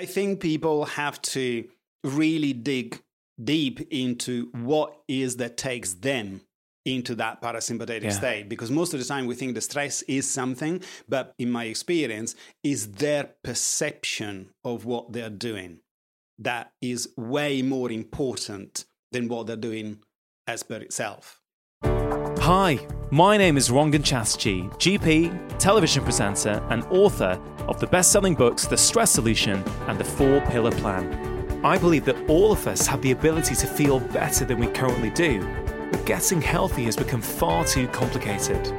I think people have to really dig deep into what is that takes them into that parasympathetic yeah. state because most of the time we think the stress is something but in my experience is their perception of what they're doing that is way more important than what they're doing as per itself Hi, my name is Rangan Chatterjee, GP, television presenter, and author of the best selling books The Stress Solution and The Four Pillar Plan. I believe that all of us have the ability to feel better than we currently do, but getting healthy has become far too complicated.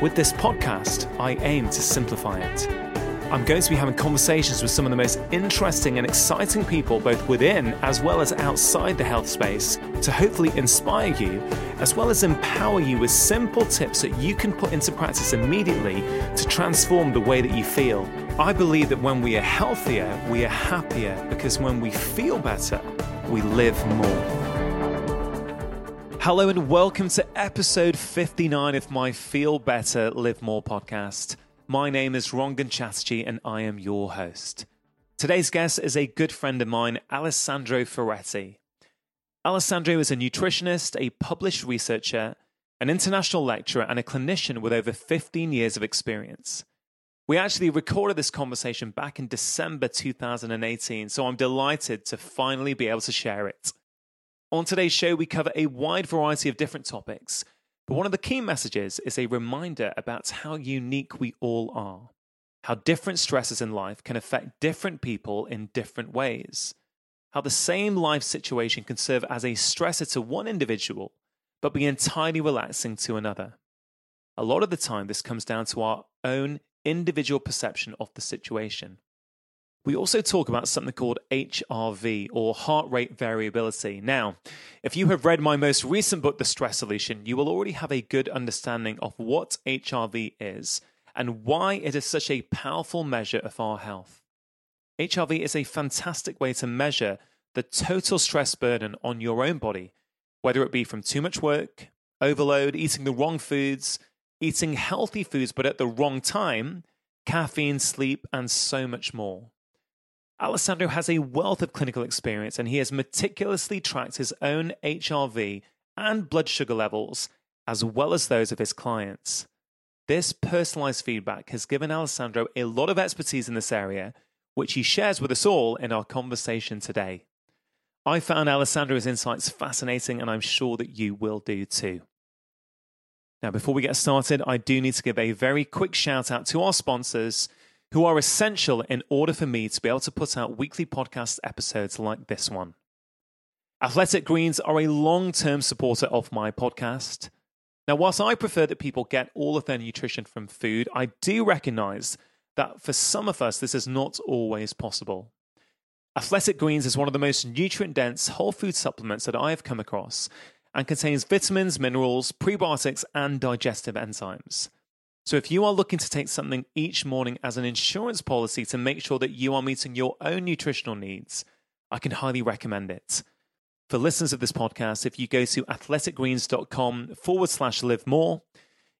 With this podcast, I aim to simplify it. I'm going to be having conversations with some of the most interesting and exciting people, both within as well as outside the health space, to hopefully inspire you, as well as empower you with simple tips that you can put into practice immediately to transform the way that you feel. I believe that when we are healthier, we are happier, because when we feel better, we live more. Hello, and welcome to episode 59 of my Feel Better, Live More podcast. My name is Rangan Chatterjee and I am your host. Today's guest is a good friend of mine, Alessandro Ferretti. Alessandro is a nutritionist, a published researcher, an international lecturer, and a clinician with over 15 years of experience. We actually recorded this conversation back in December 2018, so I'm delighted to finally be able to share it. On today's show, we cover a wide variety of different topics but one of the key messages is a reminder about how unique we all are, how different stresses in life can affect different people in different ways, how the same life situation can serve as a stressor to one individual, but be entirely relaxing to another. A lot of the time, this comes down to our own individual perception of the situation. We also talk about something called HRV or heart rate variability. Now, if you have read my most recent book, The Stress Solution, you will already have a good understanding of what HRV is and why it is such a powerful measure of our health. HRV is a fantastic way to measure the total stress burden on your own body, whether it be from too much work, overload, eating the wrong foods, eating healthy foods but at the wrong time, caffeine, sleep, and so much more. Alessandro has a wealth of clinical experience and he has meticulously tracked his own HRV and blood sugar levels, as well as those of his clients. This personalized feedback has given Alessandro a lot of expertise in this area, which he shares with us all in our conversation today. I found Alessandro's insights fascinating, and I'm sure that you will do too. Now, before we get started, I do need to give a very quick shout out to our sponsors who are essential in order for me to be able to put out weekly podcast episodes like this one. Athletic Greens are a long term supporter of my podcast. Now, whilst I prefer that people get all of their nutrition from food, I do recognize that for some of us, this is not always possible. Athletic Greens is one of the most nutrient dense whole food supplements that I have come across and contains vitamins, minerals, prebiotics, and digestive enzymes. So, if you are looking to take something each morning as an insurance policy to make sure that you are meeting your own nutritional needs, I can highly recommend it. For listeners of this podcast, if you go to athleticgreens.com forward slash live more,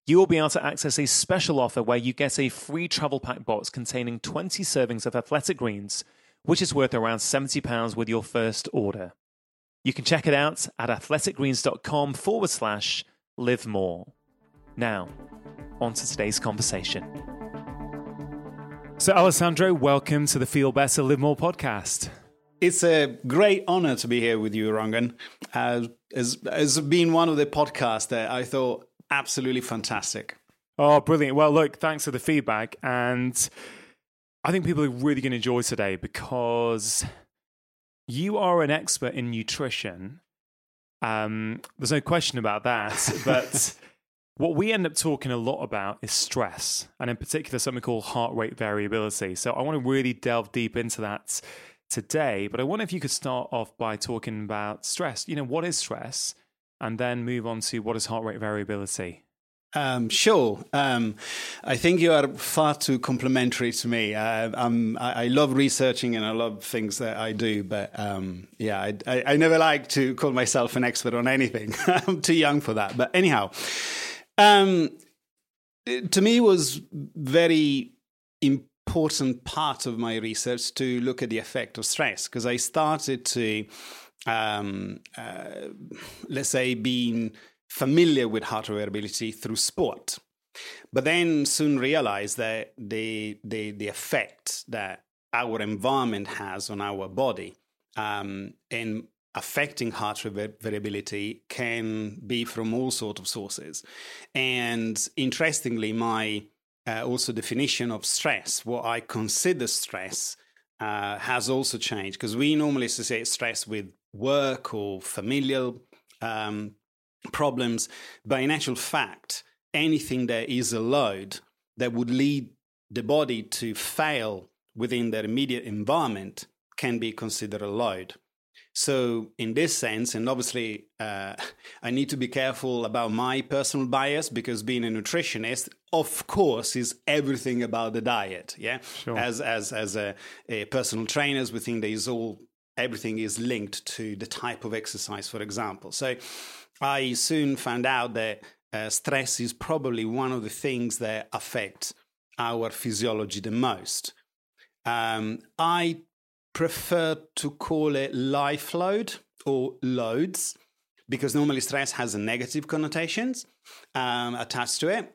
you will be able to access a special offer where you get a free travel pack box containing 20 servings of athletic greens, which is worth around £70 with your first order. You can check it out at athleticgreens.com forward slash live more. Now, on to today's conversation. So, Alessandro, welcome to the Feel Better, Live More podcast. It's a great honor to be here with you, Rangan. Uh, as has been one of the podcasts that I thought absolutely fantastic. Oh, brilliant. Well, look, thanks for the feedback. And I think people are really going to enjoy today because you are an expert in nutrition. Um, there's no question about that. But what we end up talking a lot about is stress, and in particular, something called heart rate variability. So, I want to really delve deep into that today. But I wonder if you could start off by talking about stress. You know, what is stress? And then move on to what is heart rate variability. Um, sure. Um, I think you are far too complimentary to me. Uh, I, I, love researching and I love things that I do, but um, yeah, I, I, I, never like to call myself an expert on anything. I'm too young for that. But anyhow, um, to me, was very important part of my research to look at the effect of stress because I started to, um, uh, let's say, being familiar with heart variability through sport. But then soon realized that the, the, the effect that our environment has on our body um, and affecting heart variability can be from all sorts of sources. And interestingly, my uh, also definition of stress, what I consider stress, uh, has also changed because we normally associate stress with work or familial um, problems, but in actual fact, anything that is a load that would lead the body to fail within their immediate environment can be considered a load. So, in this sense, and obviously, uh, I need to be careful about my personal bias because being a nutritionist, of course, is everything about the diet. Yeah, sure. as as as a, a personal trainers, we think there is all everything is linked to the type of exercise, for example. So, I soon found out that uh, stress is probably one of the things that affect our physiology the most. Um, I prefer to call it life load or loads because normally stress has a negative connotations um, attached to it.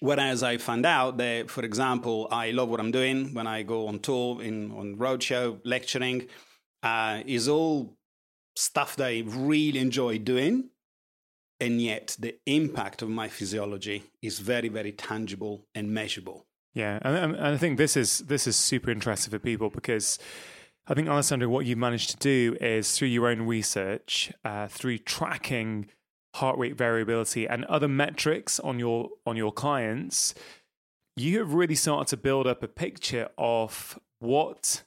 Whereas I found out that, for example, I love what I'm doing when I go on tour, in on roadshow, lecturing, uh, is all stuff that I really enjoy doing and yet the impact of my physiology is very very tangible and measurable yeah and, and i think this is this is super interesting for people because i think alessandro what you've managed to do is through your own research uh, through tracking heart rate variability and other metrics on your on your clients you have really started to build up a picture of what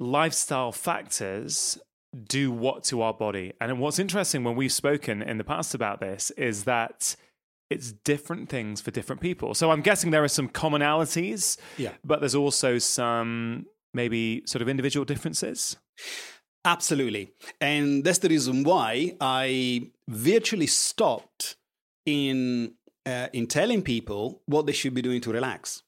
lifestyle factors do what to our body. And what's interesting when we've spoken in the past about this is that it's different things for different people. So I'm guessing there are some commonalities, yeah. but there's also some maybe sort of individual differences. Absolutely. And that's the reason why I virtually stopped in uh, in telling people what they should be doing to relax.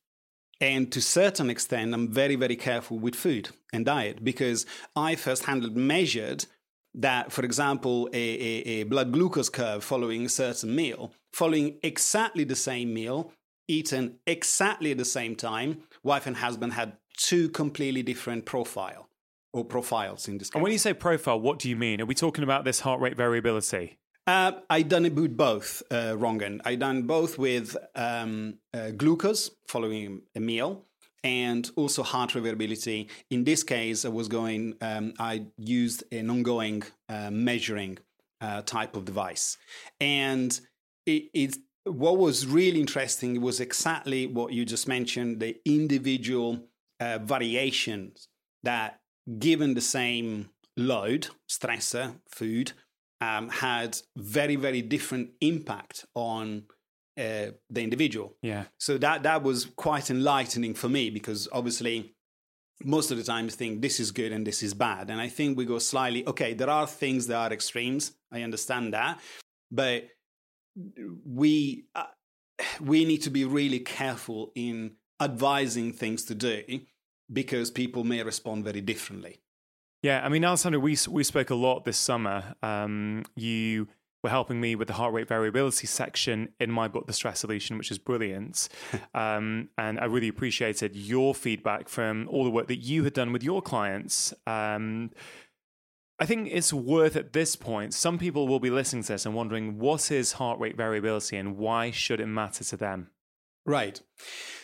And to a certain extent, I'm very, very careful with food and diet because I first-hand measured that, for example, a, a, a, blood glucose curve following a certain meal, following exactly the same meal, eaten exactly at the same time, wife and husband had two completely different profile or profiles in this case. And when you say profile, what do you mean? Are we talking about this heart rate variability? Uh, I done it with both, uh, Rangan. I done both with um, uh, glucose following a meal and also heart variability. In this case, I was going. Um, I used an ongoing uh, measuring uh, type of device, and it, it. What was really interesting was exactly what you just mentioned: the individual uh, variations that, given the same load, stressor, food um, had very very different impact on uh, the individual. Yeah. So that that was quite enlightening for me because obviously most of the time you think this is good and this is bad, and I think we go slightly. Okay, there are things that are extremes. I understand that, but we uh, we need to be really careful in advising things to do because people may respond very differently. Yeah, I mean, Alessandro, we we spoke a lot this summer. Um, you were helping me with the heart rate variability section in my book, The Stress Solution, which is brilliant. um, and I really appreciated your feedback from all the work that you had done with your clients. Um, I think it's worth at this point. Some people will be listening to this and wondering what is heart rate variability and why should it matter to them? Right.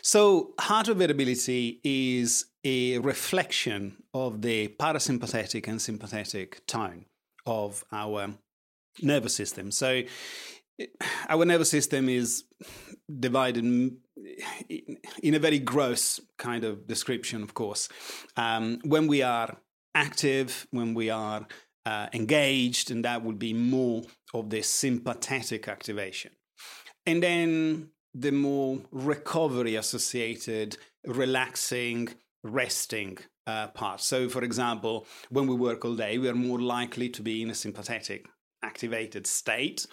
So, heart rate variability is a reflection of the parasympathetic and sympathetic tone of our nervous system. So, our nervous system is divided in a very gross kind of description, of course. Um, when we are active, when we are uh, engaged, and that would be more of the sympathetic activation. And then the more recovery associated, relaxing, resting uh, part. So, for example, when we work all day, we are more likely to be in a sympathetic activated state.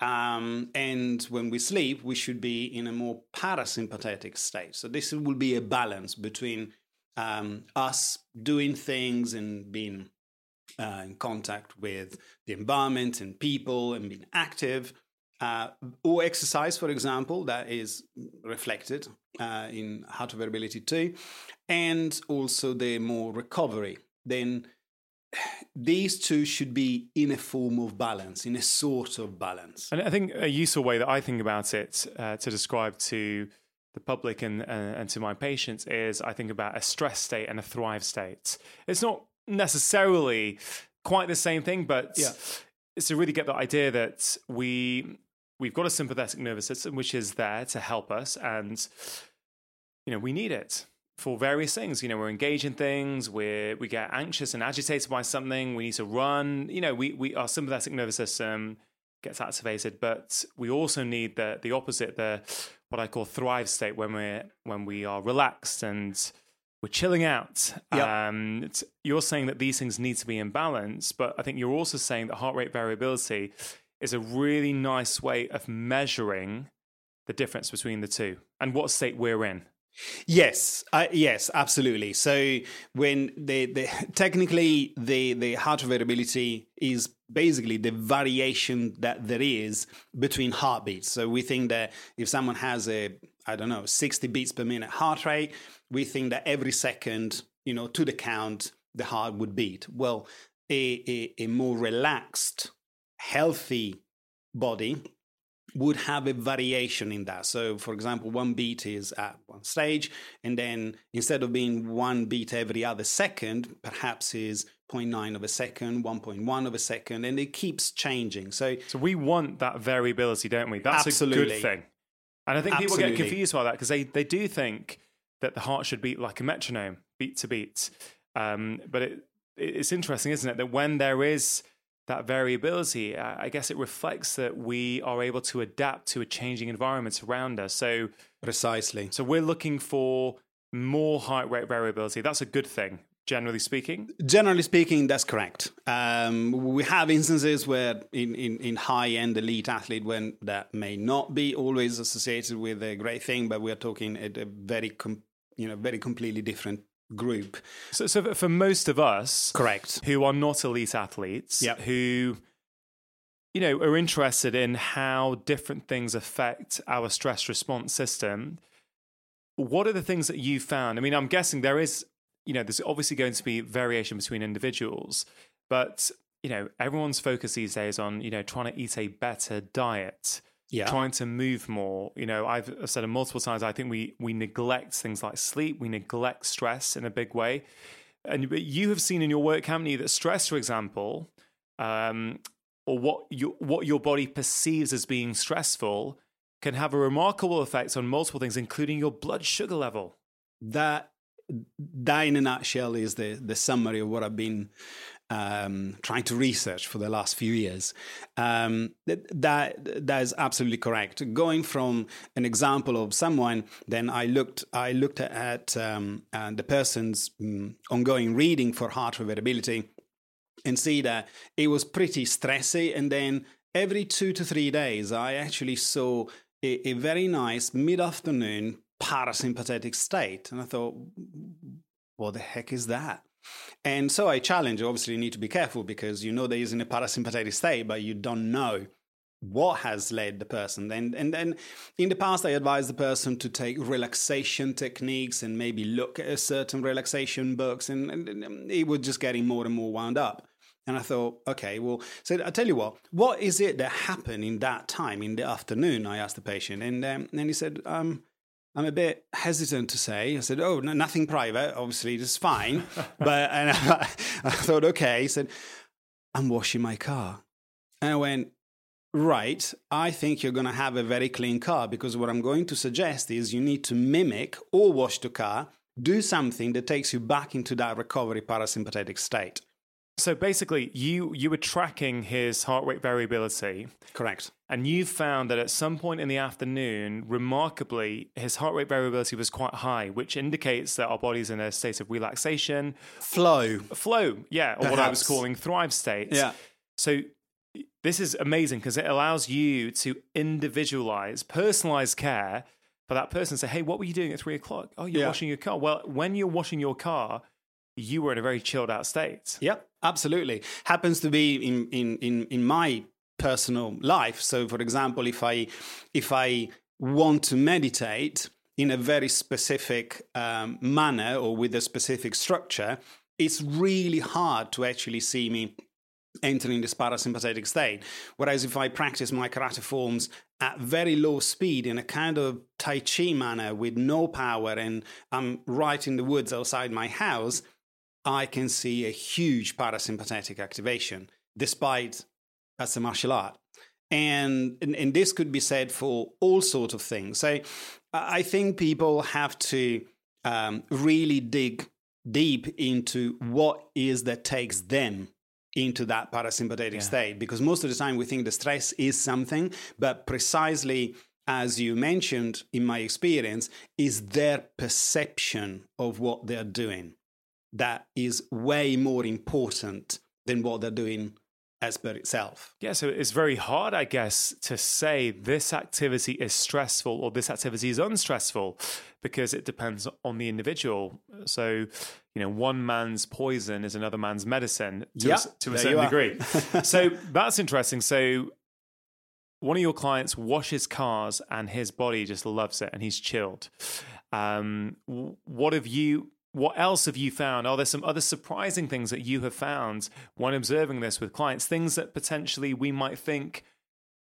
Um, and when we sleep, we should be in a more parasympathetic state. So this will be a balance between um, us doing things and being uh, in contact with the environment and people and being active, uh, or exercise, for example, that is reflected uh, in heart variability too, and also the more recovery. Then these two should be in a form of balance, in a sort of balance. And I think a useful way that I think about it uh, to describe to the public and, uh, and to my patients is I think about a stress state and a thrive state. It's not necessarily quite the same thing, but yeah. it's to really get the idea that we we've got a sympathetic nervous system which is there to help us, and you know we need it for various things. You know, we're engaged in things, we we get anxious and agitated by something, we need to run. You know, we we our sympathetic nervous system gets activated, but we also need the the opposite, the what I call thrive state when we're when we are relaxed and we're chilling out. Yep. Um, you're saying that these things need to be in balance, but I think you're also saying that heart rate variability is a really nice way of measuring the difference between the two and what state we're in. Yes, uh, yes, absolutely. So when the, the technically the the heart variability is basically the variation that there is between heartbeats. So we think that if someone has a I don't know 60 beats per minute heart rate, we think that every second, you know, to the count, the heart would beat. Well, a, a, a more relaxed, healthy body would have a variation in that. So, for example, one beat is at one stage, and then instead of being one beat every other second, perhaps is 0.9 of a second, 1.1 of a second, and it keeps changing. So, so we want that variability, don't we? That's absolutely. a good thing. And I think absolutely. people get confused by that because they, they do think that the heart should beat like a metronome, beat to beat. Um, but it, it's interesting, isn't it, that when there is that variability, I guess it reflects that we are able to adapt to a changing environment around us. So precisely. So we're looking for more heart rate variability. That's a good thing. Generally speaking, generally speaking, that's correct. Um, we have instances where, in, in, in high end elite athlete, when that may not be always associated with a great thing, but we are talking at a very, com- you know, very completely different group. So, so for most of us, correct, who are not elite athletes, yep. who you know are interested in how different things affect our stress response system. What are the things that you found? I mean, I'm guessing there is, you know, there's obviously going to be variation between individuals, but you know, everyone's focus these days on you know trying to eat a better diet yeah. trying to move more. You know, I've said it multiple times. I think we we neglect things like sleep. We neglect stress in a big way. And but you have seen in your work, haven't you, that stress, for example, um, or what you what your body perceives as being stressful, can have a remarkable effect on multiple things, including your blood sugar level. That that in a nutshell is the the summary of what I've been um, trying to research for the last few years. Um, that that is absolutely correct. Going from an example of someone, then I looked I looked at um, uh, the person's um, ongoing reading for heart variability, and see that it was pretty stressy. And then every two to three days, I actually saw a, a very nice mid afternoon parasympathetic state, and I thought, what the heck is that? And so I challenge, obviously, you need to be careful because you know they're using a parasympathetic state, but you don't know what has led the person. And, and then in the past, I advised the person to take relaxation techniques and maybe look at certain relaxation books, and, and, and it was just getting more and more wound up. And I thought, okay, well, so I tell you what, what is it that happened in that time in the afternoon? I asked the patient, and um, and he said, um, I'm a bit hesitant to say. I said, "Oh, no, nothing private. Obviously, it's fine." but and I, I thought, okay. He said, "I'm washing my car," and I went, "Right. I think you're going to have a very clean car because what I'm going to suggest is you need to mimic or wash the car, do something that takes you back into that recovery parasympathetic state." So basically, you you were tracking his heart rate variability. Correct. And you found that at some point in the afternoon, remarkably, his heart rate variability was quite high, which indicates that our body's in a state of relaxation. Flow. Flow, yeah, or Perhaps. what I was calling thrive state. Yeah. So this is amazing because it allows you to individualize, personalize care for that person. Say, hey, what were you doing at three o'clock? Oh, you're Yeah. washing your car. Well, when you're washing your car, you were in a very chilled out state. Yep, absolutely. Happens to be in in in in my personal life. So, for example, if I if I want to meditate in a very specific um, manner or with a specific structure, it's really hard to actually see me entering this parasympathetic state. Whereas if I practice my karate forms at very low speed in a kind of Tai Chi manner with no power and I'm right in the woods outside my house, I can see a huge parasympathetic activation despite that's a martial art. And, and, and this could be said for all sorts of things. So I I think people have to um, really dig deep into what is that takes them into that parasympathetic Yeah. state because most of the time we think the stress is something, but precisely as you mentioned in my experience, is their perception of what they're doing that is way more important than what they're doing as per itself. Yeah, so it's very hard, I guess, to say this activity is stressful or this activity is unstressful because it depends on the individual. So, you know, one man's poison is another man's medicine to, a, Yeah, to a certain degree. so that's interesting. So, one of your clients washes cars and his body just loves it and he's chilled. Um, what have you? What else have you found? Are there some other surprising things that you have found when observing this with clients? Things that potentially we might think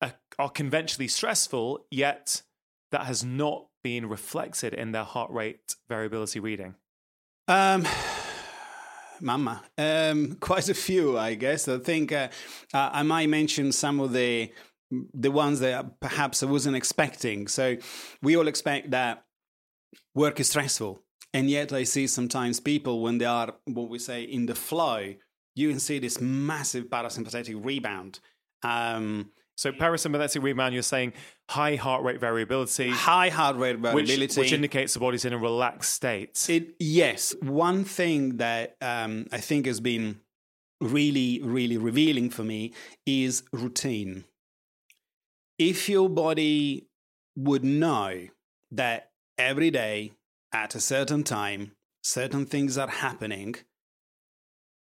are, are conventionally stressful, yet that has not been reflected in their heart rate variability reading. Um, Mama, um, quite a few, I guess. I think uh, I might mention some of the the ones that perhaps I wasn't expecting. So we all expect that work is stressful, and yet I see sometimes people when they are what we say in the flow, you can see this massive parasympathetic rebound. Um, So parasympathetic rebound, you're saying high heart rate variability, high heart rate which, variability, which indicates the body's in a relaxed state. It, yes, one thing that um, I think has been really, really revealing for me is routine. If your body would know that every day at a certain time, certain things are happening,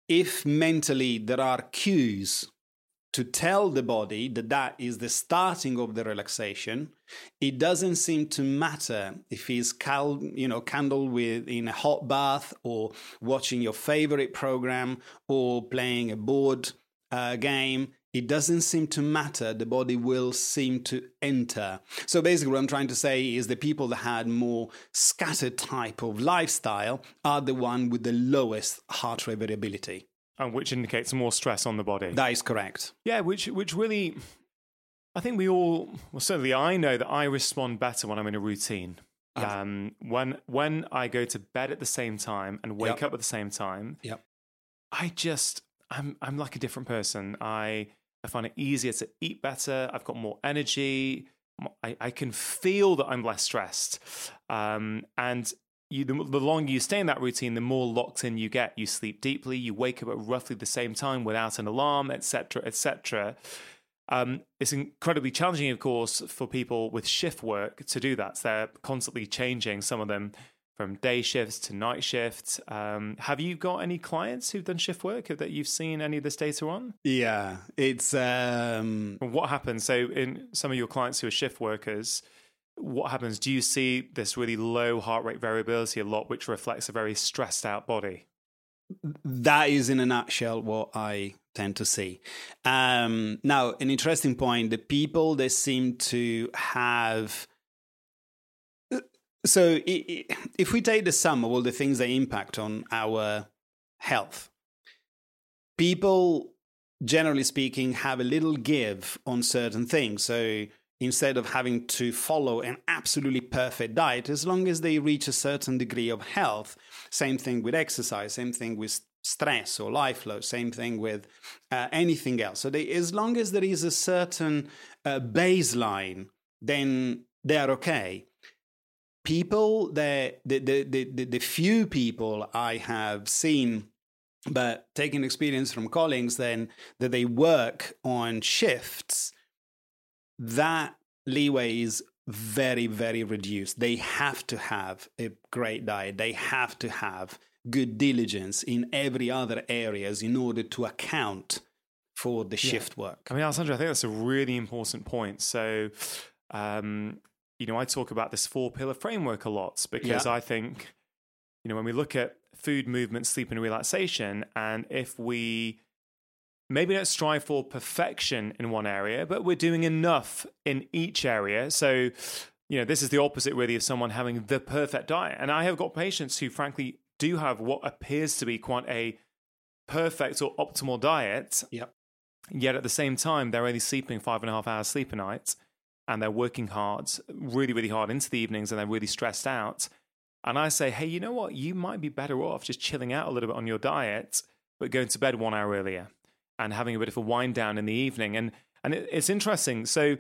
if mentally there are cues to tell the body that that is the starting of the relaxation, it doesn't seem to matter if he's cal- you know candle with in a hot bath or watching your favorite program or playing a board uh, game it doesn't seem to matter the body will seem to enter so basically what i'm trying to say is the people that had more scattered type of lifestyle are the one with the lowest heart rate variability and which indicates more stress on the body. that is correct Yeah, which which really, I think we all, well, certainly I know that I respond better when I'm in a routine. Um, when when I go to bed at the same time and wake Yep. up at the same time, Yep. I just I'm I'm like a different person. I I find it easier to eat better. I've got more energy. I, I can feel that I'm less stressed. Um, and you, the, the longer you stay in that routine, the more locked in you get. You sleep deeply. You wake up at roughly the same time without an alarm, etc., etc. Um, it's incredibly challenging, of course, for people with shift work to do that. So they're constantly changing. Some of them from day shifts to night shifts. Um, have you got any clients who've done shift work that you've seen any of this data on? yeah it's um What happens? So, in some of your clients who are shift workers, what happens? Do you see this really low heart rate variability a lot, which reflects a very stressed out body? that is in a nutshell what I tend to see. Um, now, an interesting point: the people that seem to have. So, if we take the sum of all the things that impact on our health, people, generally speaking, have a little give on certain things. So, instead of having to follow an absolutely perfect diet, as long as they reach a certain degree of health, same thing with exercise, same thing with stress or life load, same thing with uh, anything else. So, they, as long as there is a certain uh, baseline, then they are okay. People that the, the, the, the, few people I have seen but taking experience from colleagues then that they work on shifts, that leeway is very, very reduced. They have to have a great diet. They have to have good diligence in every other areas in order to account for the yeah. shift work. I mean, Alessandro, I think that's a really important point. So, um, you know, I talk about this four pillar framework a lot because yeah. I think, you know, when we look at food, movement, sleep, and relaxation, and if we maybe don't strive for perfection in one area, but we're doing enough in each area. So, you know, this is the opposite really of someone having the perfect diet. And I have got patients who, frankly, do have what appears to be quite a perfect or optimal diet. Yep. Yet at the same time, they're only sleeping five and a half hours sleep a night and they're working hard, really, really hard into the evenings and they're really stressed out. And I say, hey, you know what? You might be better off just chilling out a little bit on your diet, but going to bed one hour earlier and having a bit of a wind down in the evening. And and it, it's interesting. So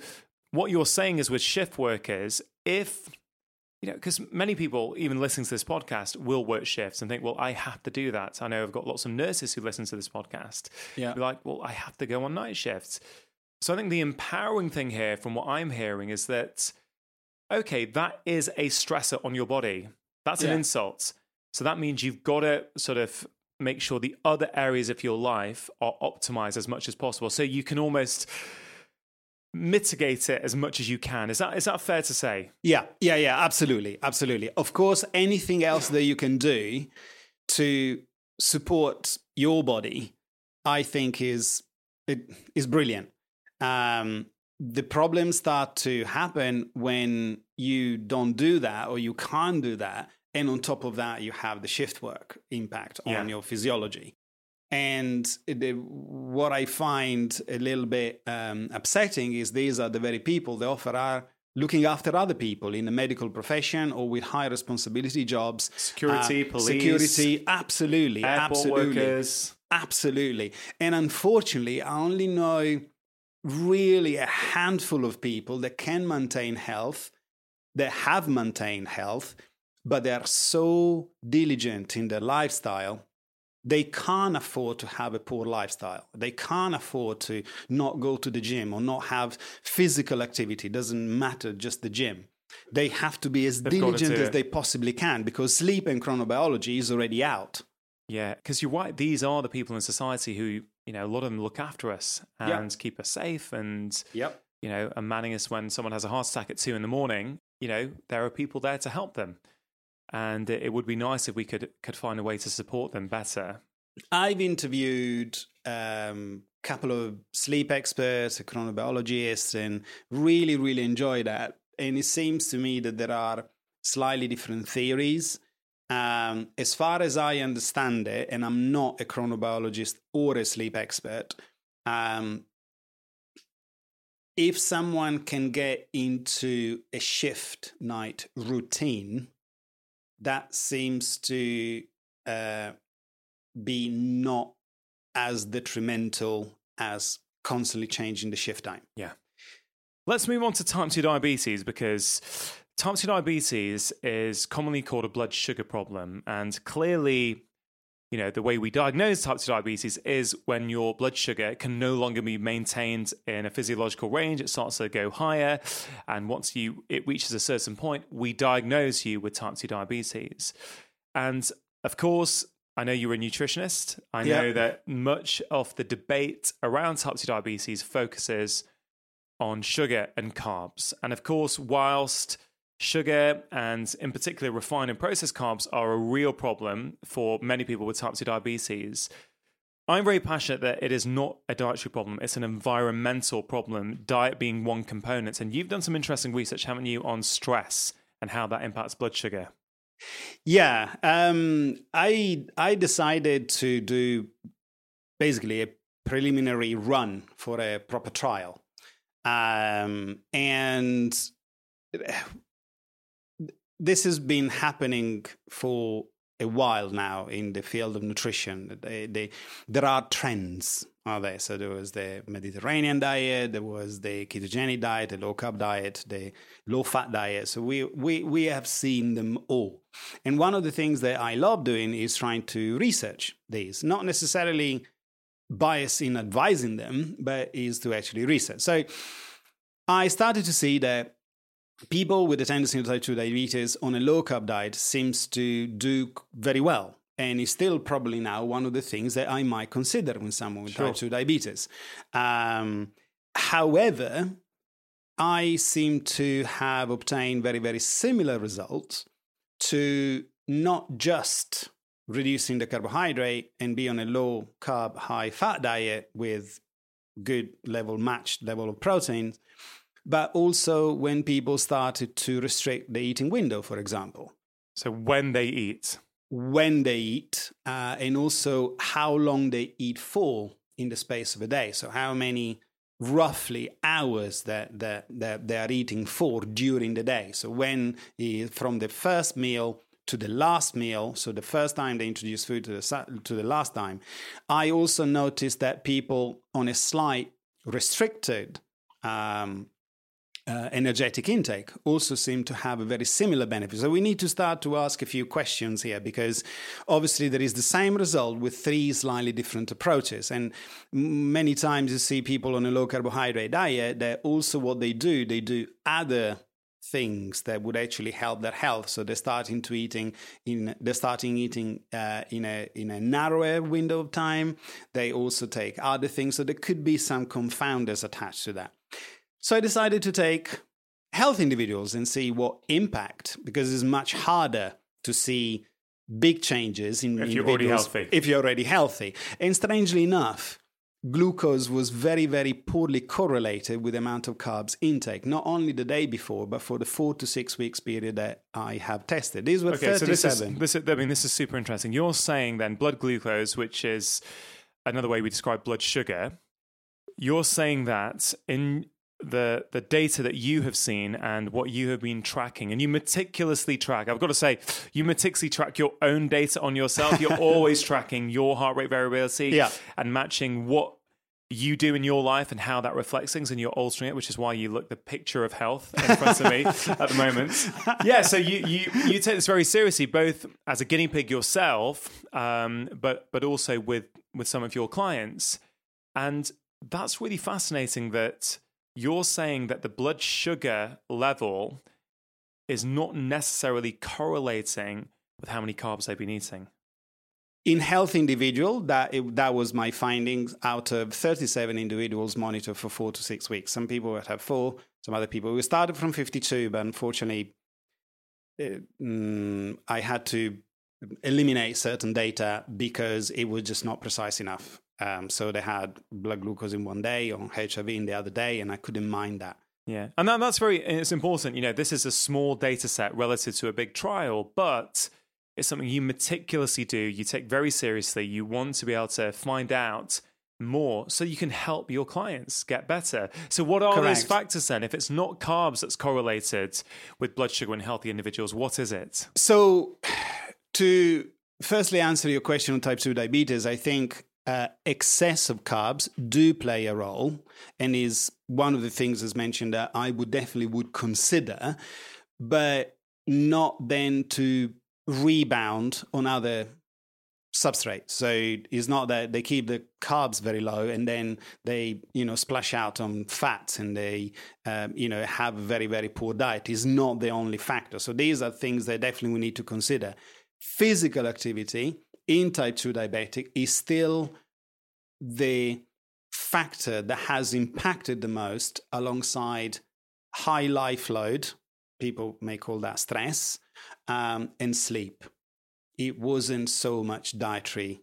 what you're saying is with shift workers, if you know, because many people, even listening to this podcast, will work shifts and think, well, I have to do that. I know I've got lots of nurses who listen to this podcast. Yeah. Be like, well, I have to go on night shifts. So I think the empowering thing here, from what I'm hearing, is that, okay, that is a stressor on your body. That's yeah. an insult. So that means you've got to sort of make sure the other areas of your life are optimized as much as possible. So you can almost mitigate it as much as you can. Is that is that fair to say? Yeah, yeah, yeah, absolutely, absolutely. Of course, anything else that you can do to support your body, I think is it is brilliant. Um, the problems start to happen when you don't do that or you can't do that, and on top of that, you have the shift work impact on yeah. your physiology. And the, what I find a little bit um, upsetting is these are the very people that often are looking after other people in the medical profession or with high responsibility jobs. Security, uh, police. Security, absolutely. absolutely. Workers. Absolutely. And unfortunately, I only know really a handful of people that can maintain health, that have maintained health, but they are so diligent in their lifestyle they can't afford to have a poor lifestyle. They can't afford to not go to the gym or not have physical activity. It doesn't matter, just the gym. They have to be as They've diligent as they possibly can because sleep and chronobiology is already out. Yeah, because you're right. These are the people in society who, you know, a lot of them look after us and yep. keep us safe and, yep. you know, manning us when someone has a heart attack at two in the morning. You know, there are people there to help them and it would be nice if we could could find a way to support them better. I've interviewed a um, couple of sleep experts, a chronobiologist, and really, really enjoy that. And it seems to me that there are slightly different theories. Um, as far as I understand it, and I'm not a chronobiologist or a sleep expert, um, if someone can get into a shift night routine, that seems to uh, be not as detrimental as constantly changing the shift time. Yeah. Let's move on to type 2 diabetes because type 2 diabetes is commonly called a blood sugar problem. And clearly, you know, the way we diagnose type 2 diabetes is when your blood sugar can no longer be maintained in a physiological range. It starts to go higher. And once you it reaches a certain point, we diagnose you with type 2 diabetes. And of course, I know you're a nutritionist. I know yeah. that much of the debate around type 2 diabetes focuses on sugar and carbs. And of course, whilst Sugar and, in particular, refined and processed carbs are a real problem for many people with type 2 diabetes. I'm very passionate that it is not a dietary problem, it's an environmental problem, diet being one component. And you've done some interesting research, haven't you, on stress and how that impacts blood sugar? Yeah, um, I I decided to do basically a preliminary run for a proper trial, um, and this has been happening for a while now in the field of nutrition. They, they, there are trends, are there? So there was the Mediterranean diet, there was the ketogenic diet, the low carb diet, the low fat diet. So we, we, we have seen them all. And one of the things that I love doing is trying to research these, not necessarily bias in advising them, but is to actually research. So I started to see that people with a tendency to type 2 diabetes on a low carb diet seems to do very well and is still probably now one of the things that I might consider when someone with sure. type 2 diabetes. Um, however, I seem to have obtained very, very similar results to not just reducing the carbohydrate and be on a low carb, high fat diet with good level, matched level of proteins, but also when people started to restrict the eating window, for example. So when they eat? When they eat, uh, and also how long they eat for in the space of a day. So how many roughly hours that, that, that they are eating for during the day. So when from the first meal to the last meal, so the first time they introduce food to the to the last time, I also noticed that people on a slight restricted um, uh, energetic intake also seem to have a very similar benefit. So we need to start to ask a few questions here because obviously there is the same result with three slightly different approaches. And many times you see people on a low carbohydrate diet that also what they do, they do other things that would actually help their health. So they're starting to eating in they're starting eating uh, in a in a narrower window of time. They also take other things. So there could be some confounders attached to that. So I decided to take health individuals and see what impact, because it's much harder to see big changes in if you're already healthy. If you're already healthy. And strangely enough, glucose was very, very poorly correlated with the amount of carbs intake, not only the day before, but for the four to six weeks period that I have tested. These were okay, 37. So this is, this is, I mean, this is super interesting. You're saying then blood glucose, which is another way we describe blood sugar, you're saying that in the the data that you have seen and what you have been tracking. And you meticulously track i've got to say you meticulously track your own data on yourself. You're always tracking your heart rate variability yeah. and matching what you do in your life and how that reflects things and you're altering it which is why you look the picture of health in front of me at the moment. Yeah so you you you take this very seriously both as a guinea pig yourself um, but but also with with some of your clients. And that's really fascinating that you're saying that the blood sugar level is not necessarily correlating with how many carbs they've been eating. In health individual, that that was my findings out of 37 individuals monitored for four to six weeks. Some people would have four, some other people. We started from 52, but unfortunately, it, mm, I had to eliminate certain data because it was just not precise enough. Um, so they had blood glucose in one day or HRV in the other day, and I couldn't mind that. Yeah, and that, that's very it's important. You know, this is a small data set relative to a big trial, but it's something you meticulously do. You take very seriously. You want to be able to find out more so you can help your clients get better. So, what are Correct. those factors then? If it's not carbs that's correlated with blood sugar in healthy individuals, what is it? So, to firstly answer your question on type 2 diabetes, I think uh, excess of carbs do play a role and is one of the things as mentioned that I would definitely would consider, but not then to rebound on other substrates. So it's not that they keep the carbs very low and then they, you know, splash out on fats and they, um, you know, have a very, very poor diet is not the only factor. So these are things that definitely we need to consider. Physical activity in type 2 diabetic is still the factor that has impacted the most alongside high life load, people may call that stress, um, and sleep. It wasn't so much dietary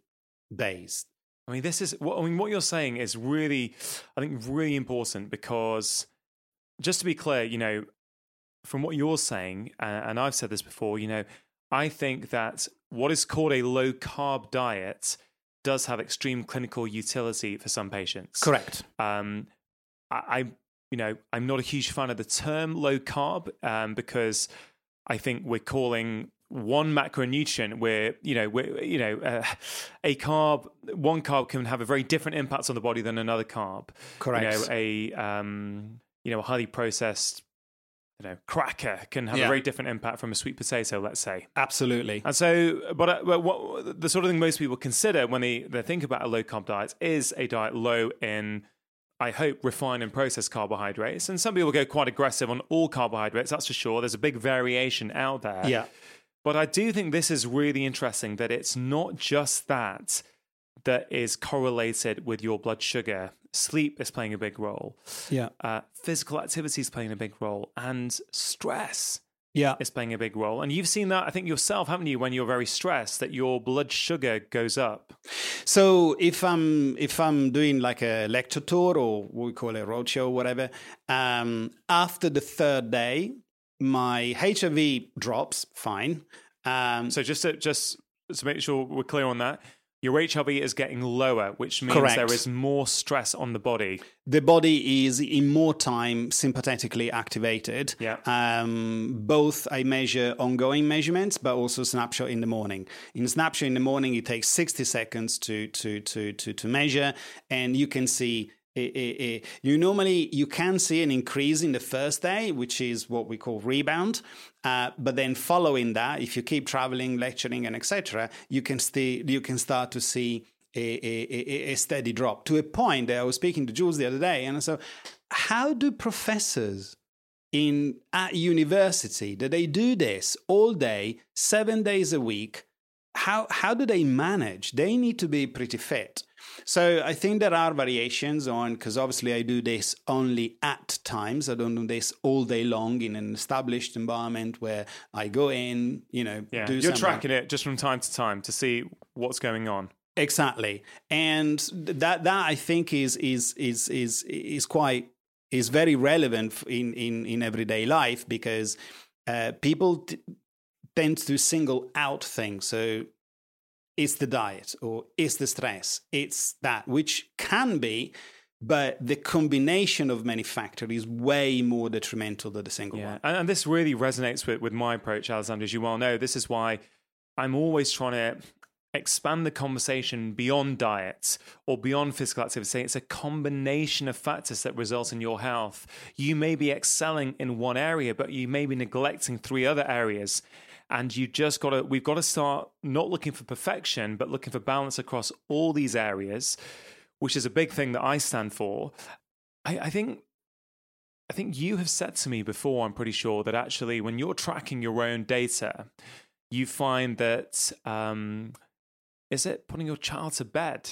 based. I mean, this is what I mean. What you're saying is really, I think, really important because, just to be clear, you know, from what you're saying, and I've said this before, you know, I think that what is called a low carb diet does have extreme clinical utility for some patients. Correct. Um, I, I, you know, I'm not a huge fan of the term low carb um, because I think we're calling one macronutrient where you know where you know uh, a carb one carb can have a very different impact on the body than another carb correct you know a um you know a highly processed you know cracker can have yeah. a very different impact from a sweet potato let's say absolutely and so but, uh, but what the sort of thing most people consider when they, they think about a low carb diet is a diet low in I hope, refined and processed carbohydrates. And some people go quite aggressive on all carbohydrates, that's for sure. There's a big variation out there. Yeah. But I do think this is really interesting that it's not just that that is correlated with your blood sugar. Sleep is playing a big role. Yeah. Uh, physical activity is playing a big role, and stress yeah. is playing a big role. And you've seen that, I think, yourself, haven't you, when you're very stressed, that your blood sugar goes up. So if I'm if I'm doing like a lecture tour or we call it a roadshow, or whatever, um, after the third day, my HRV drops fine. Um, so just to, just to make sure we're clear on that, your HRV is getting lower, which means Correct. there is more stress on the body. The body is in more time sympathetically activated. Yeah. Um, both I measure ongoing measurements, but also snapshot in the morning. In snapshot in the morning, it takes 60 seconds to to to to, to measure, and you can see Eh, eh, eh. you normally you can see an increase in the first day which is what we call rebound. Uh, but then following that if you keep traveling lecturing and etc you can stay you can start to see a, a, a, steady drop to a point. That i was speaking to jules the other day and said how do professors in at university that they do this all day seven days a week? How how do they manage? They need to be pretty fit so I think there are variations on because obviously I do this only at times. I don't do this all day long in an established environment where I go in, you know, yeah. You're something. tracking it just from time to time to see what's going on. Exactly, and that that I think is is is is is quite is very relevant in in in everyday life because uh, people t- tend to single out things. So it's the diet or it's the stress, it's that, which can be, but the combination of many factors is way more detrimental than the single yeah. one. And, and this really resonates with, with my approach, Alessandro, as you well know. This is why I'm always trying to expand the conversation beyond diet or beyond physical activity. It's a combination of factors that result in your health. You may be excelling in one area, but you may be neglecting three other areas and you just got to we've got to start not looking for perfection but looking for balance across all these areas which is a big thing that i stand for I, I, think i think you have said to me before i'm pretty sure that actually when you're tracking your own data you find that um, is it putting your child to bed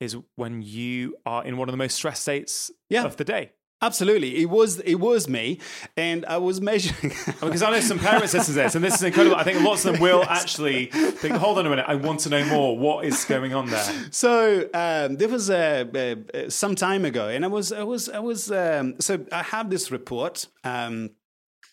is when you are in one of the most stressed states yeah. of the day Absolutely, it was it was me, and I was measuring because I know some parents listen to this, and this is incredible. I think lots of them will actually think, "Hold on a minute, I want to know more. What is going on there?" So um, there was uh, uh, some time ago, and I was I was I was um, so I have this report. Um,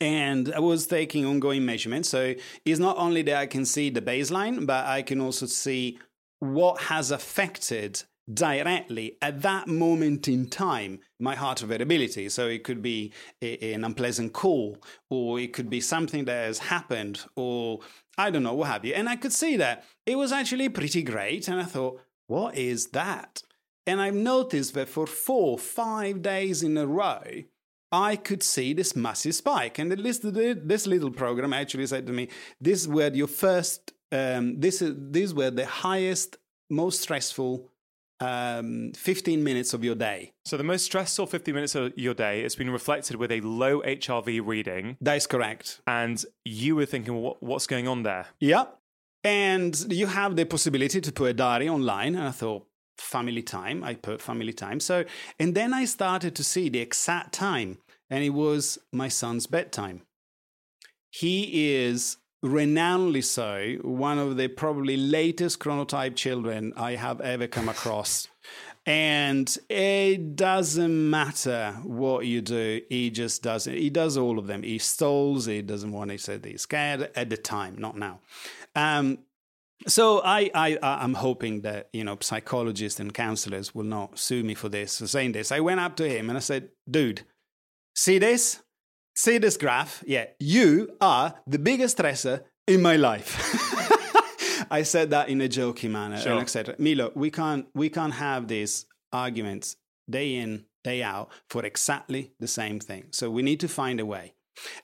and I was taking ongoing measurements. So it's not only that I can see the baseline, but I can also see what has affected directly at that moment in time my heart variability. So it could be a, an unpleasant call, or it could be something that has happened, or I don't know, what have you. And I could see that it was actually pretty great. And I thought, what is that? And I've noticed that for four, five days in a row, I could see this massive spike. And this little program actually said to me, "This were your first. Um, this is these were the highest, most stressful um, 15 minutes of your day. So the most stressful 15 minutes of your day has been reflected with a low HRV reading. That is correct. And you were thinking, what, what's going on there? Yeah. And you have the possibility to put a diary online. And I thought, family time. I put family time. So, and then I started to see the exact time, and it was my son's bedtime. He is renownedly so, one of the probably latest chronotype children I have ever come across. and it doesn't matter what you do, he just does it. He does all of them. He stalls, he doesn't want to say he's scared at the time, not now. Um, so I, I, I'm hoping that you know psychologists and counselors will not sue me for this for saying this. I went up to him and I said, "Dude, see this? See this graph? Yeah, you are the biggest stressor in my life. I said that in a joking manner, Sure. and etc. Milo, we can't we can't have these arguments day in day out for exactly the same thing. So we need to find a way.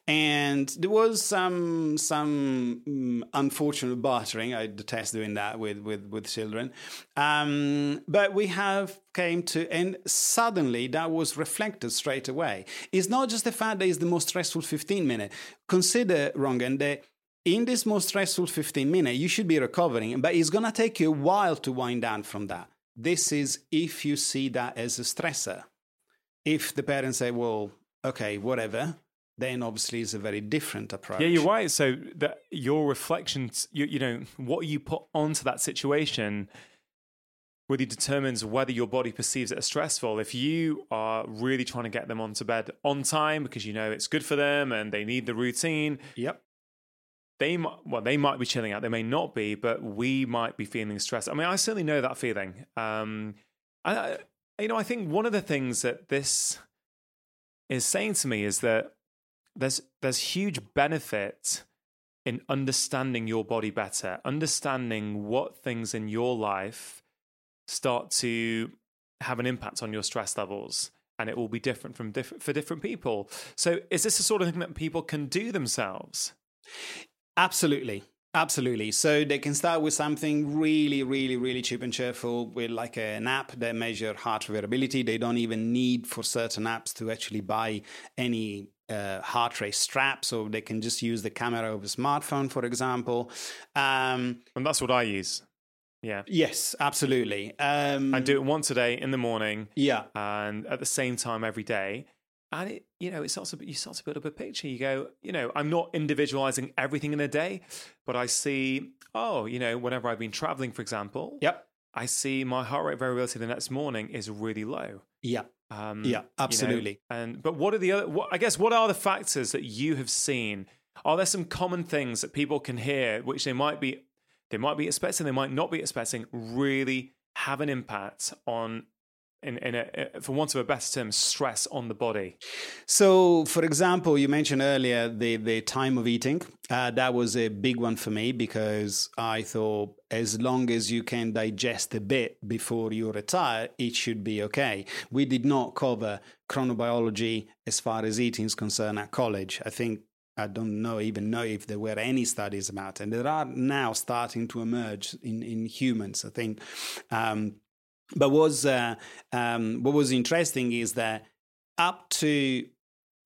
And there was some some mm, unfortunate bartering. I detest doing that with with with children. Um, but we have came to, and suddenly that was reflected straight away. It's not just the fact that it's the most stressful 15 minute. Consider, Rangan, that in this most stressful 15 minute, you should be recovering, but it's gonna take you a while to wind down from that. This is if you see that as a stressor. If the parents say, "Well, okay, whatever," then obviously it's a very different approach. Yeah, you're right. So that your reflections, you, you know, what you put onto that situation really determines whether your body perceives it as stressful. If you are really trying to get them onto bed on time because you know it's good for them and they need the routine, Yep. they might, well, they might be chilling out. They may not be, but we might be feeling stressed. I mean, I certainly know that feeling. Um, I- you know, I think one of the things that this is saying to me is that there's there's huge benefit in understanding your body better, understanding what things in your life start to have an impact on your stress levels. And it will be different from different for different people. So, is this the sort of thing that people can do themselves? Absolutely. Absolutely. So they can start with something really, really, really cheap and cheerful with like an app that measure heart variability. They don't even need for certain apps to actually buy any uh, heart rate strap. So they can just use the camera of a smartphone, for example. Um, And that's what I use. Yeah. yes, absolutely. Um, I do it once a day in the morning Yeah. and at the same time every day. And it, you know, it starts to, you start to build up a picture. You go, you know, I'm not individualizing everything in a day, but I see, oh, you know, whenever I've been traveling, for example, Yep. I see my heart rate variability the next morning is really low. Yeah. Um, Yeah, you know, absolutely. and but what are the other? What, I guess what are the factors that you have seen? Are there some common things that people can hear which they might be they might be expecting, they might not be expecting, really have an impact on, in, in a, for want of a better term, stress on the body? So, for example, you mentioned earlier the, the time of eating. Uh, that was a big one for me because I thought as long as you can digest a bit before you retire, it should be okay. We did not cover chronobiology as far as eating is concerned at college. I think I don't know even know if there were any studies about it. And there are now starting to emerge in, in humans, I think. Um, but was uh, um, what was interesting is that up to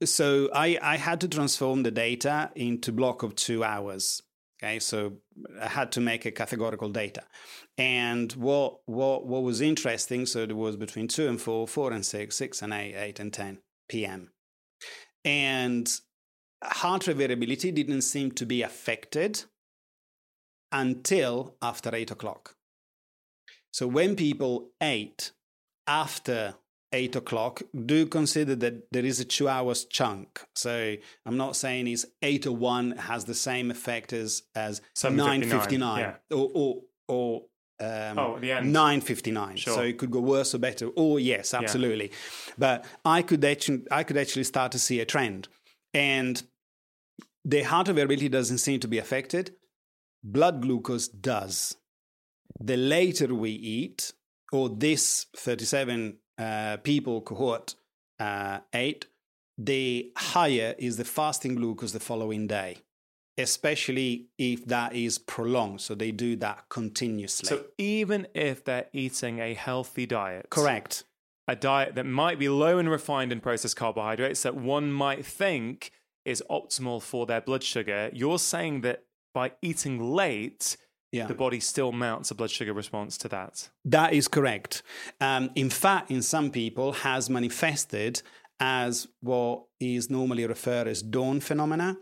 so I, I had to transform the data into block of two hours okay? So i had to make a categorical data. And what what what was interesting so there was between 2 and 4 4 and 6 6 and 8 8 and 10 pm and heart rate variability didn't seem to be affected until after 8 o'clock so when people ate after eight o'clock, do consider that there is a two hours chunk. So I'm not saying it's eight or one has the same effect as as nine fifty nine or or or um, Oh, the end. nine fifty nine. Sure. So it could go worse or better. Oh yes, absolutely. But I could actually I could actually start to see a trend, and the heart variability doesn't seem to be affected. Blood glucose does the later we eat, or this 37 uh, people cohort uh, ate, the higher is the fasting glucose the following day, especially if that is prolonged. So they do that continuously. So even if they're eating a healthy diet, Correct. a diet that might be low in refined and processed carbohydrates that one might think is optimal for their blood sugar, you're saying that by eating late, Yeah. the body still mounts a blood sugar response to that. That is correct. Um, in fact, in some people, has manifested as what is normally referred as dawn phenomena.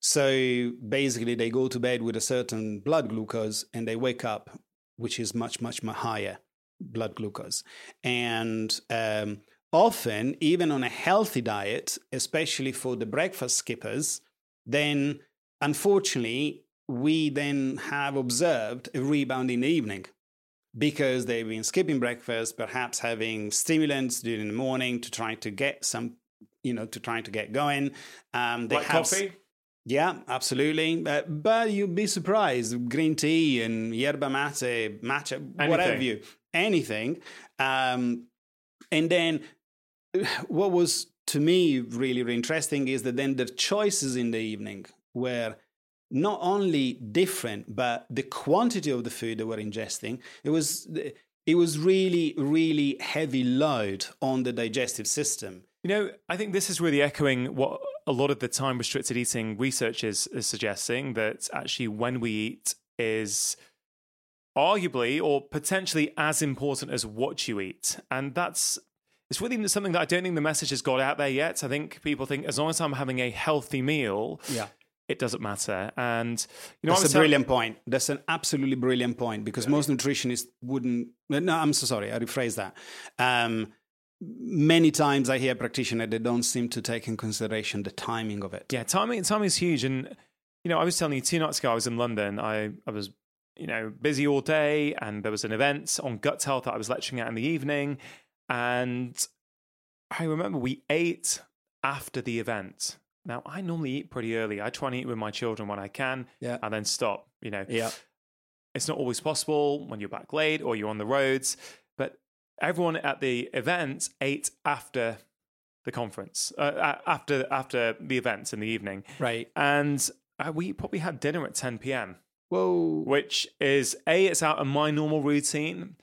So basically, they go to bed with a certain blood glucose and they wake up, which is much, much, much higher blood glucose. And um, often, even on a healthy diet, especially for the breakfast skippers, then unfortunately, we then have observed a rebound in the evening because they've been skipping breakfast, perhaps having stimulants during the morning to try to get some, you know, to try to get going. Um, they Like have coffee? Yeah, absolutely. Uh, but you'd be surprised. Green tea and yerba mate, matcha, whatever you, anything. Um, and then what was to me really, really interesting is that then the choices in the evening were not only different, but the quantity of the food they were ingesting, it was it was really, really heavy load on the digestive system. You know, I think this is really echoing what a lot of the time restricted eating research is, is suggesting that actually when we eat is arguably or potentially as important as what you eat. And that's it's really something that I don't think the message has got out there yet. I think people think as long as I'm having a healthy meal, yeah. It doesn't matter. And you know, that's a brilliant point. That's an absolutely brilliant point because most nutritionists wouldn't. No, I'm so sorry. I rephrase that. Um, many times I hear practitioners they don't seem to take in consideration the timing of it. Yeah, timing timing is huge. And you know, I was telling you two nights ago I was in London. I I was you know busy all day, and there was an event on gut health that I was lecturing at in the evening, and I remember we ate after the event. Now I normally eat pretty early. I try and eat with my children when I can, yeah. and then stop. You know, yeah. It's not always possible when you're back late or you're on the roads but everyone at the event ate after the conference, uh, after after the events in the evening, right? And uh, we probably had dinner at 10 p.m. Whoa! Which is a it's out of my normal routine,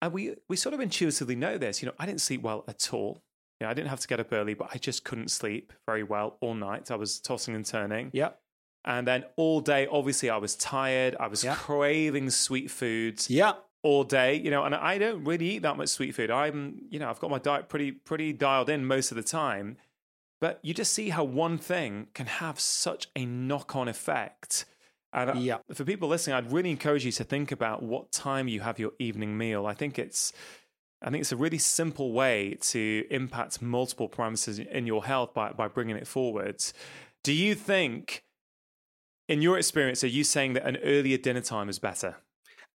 and we we sort of intuitively know this. You know, I didn't sleep well at all. You know, I didn't have to get up early, but I just couldn't sleep very well all night. I was tossing and turning. Yeah. And then all day, obviously, I was tired. I was craving sweet foods. Yeah all day, you know, and I don't really eat that much sweet food. I'm, you know, I've got my diet pretty pretty dialed in most of the time. But you just see how one thing can have such a knock-on effect. And uh, yeah. for people listening, I'd really encourage you to think about what time you have your evening meal. I think it's I think it's a really simple way to impact multiple parameters in your health by, by bringing it forward. Do you think, in your experience, are you saying that an earlier dinner time is better?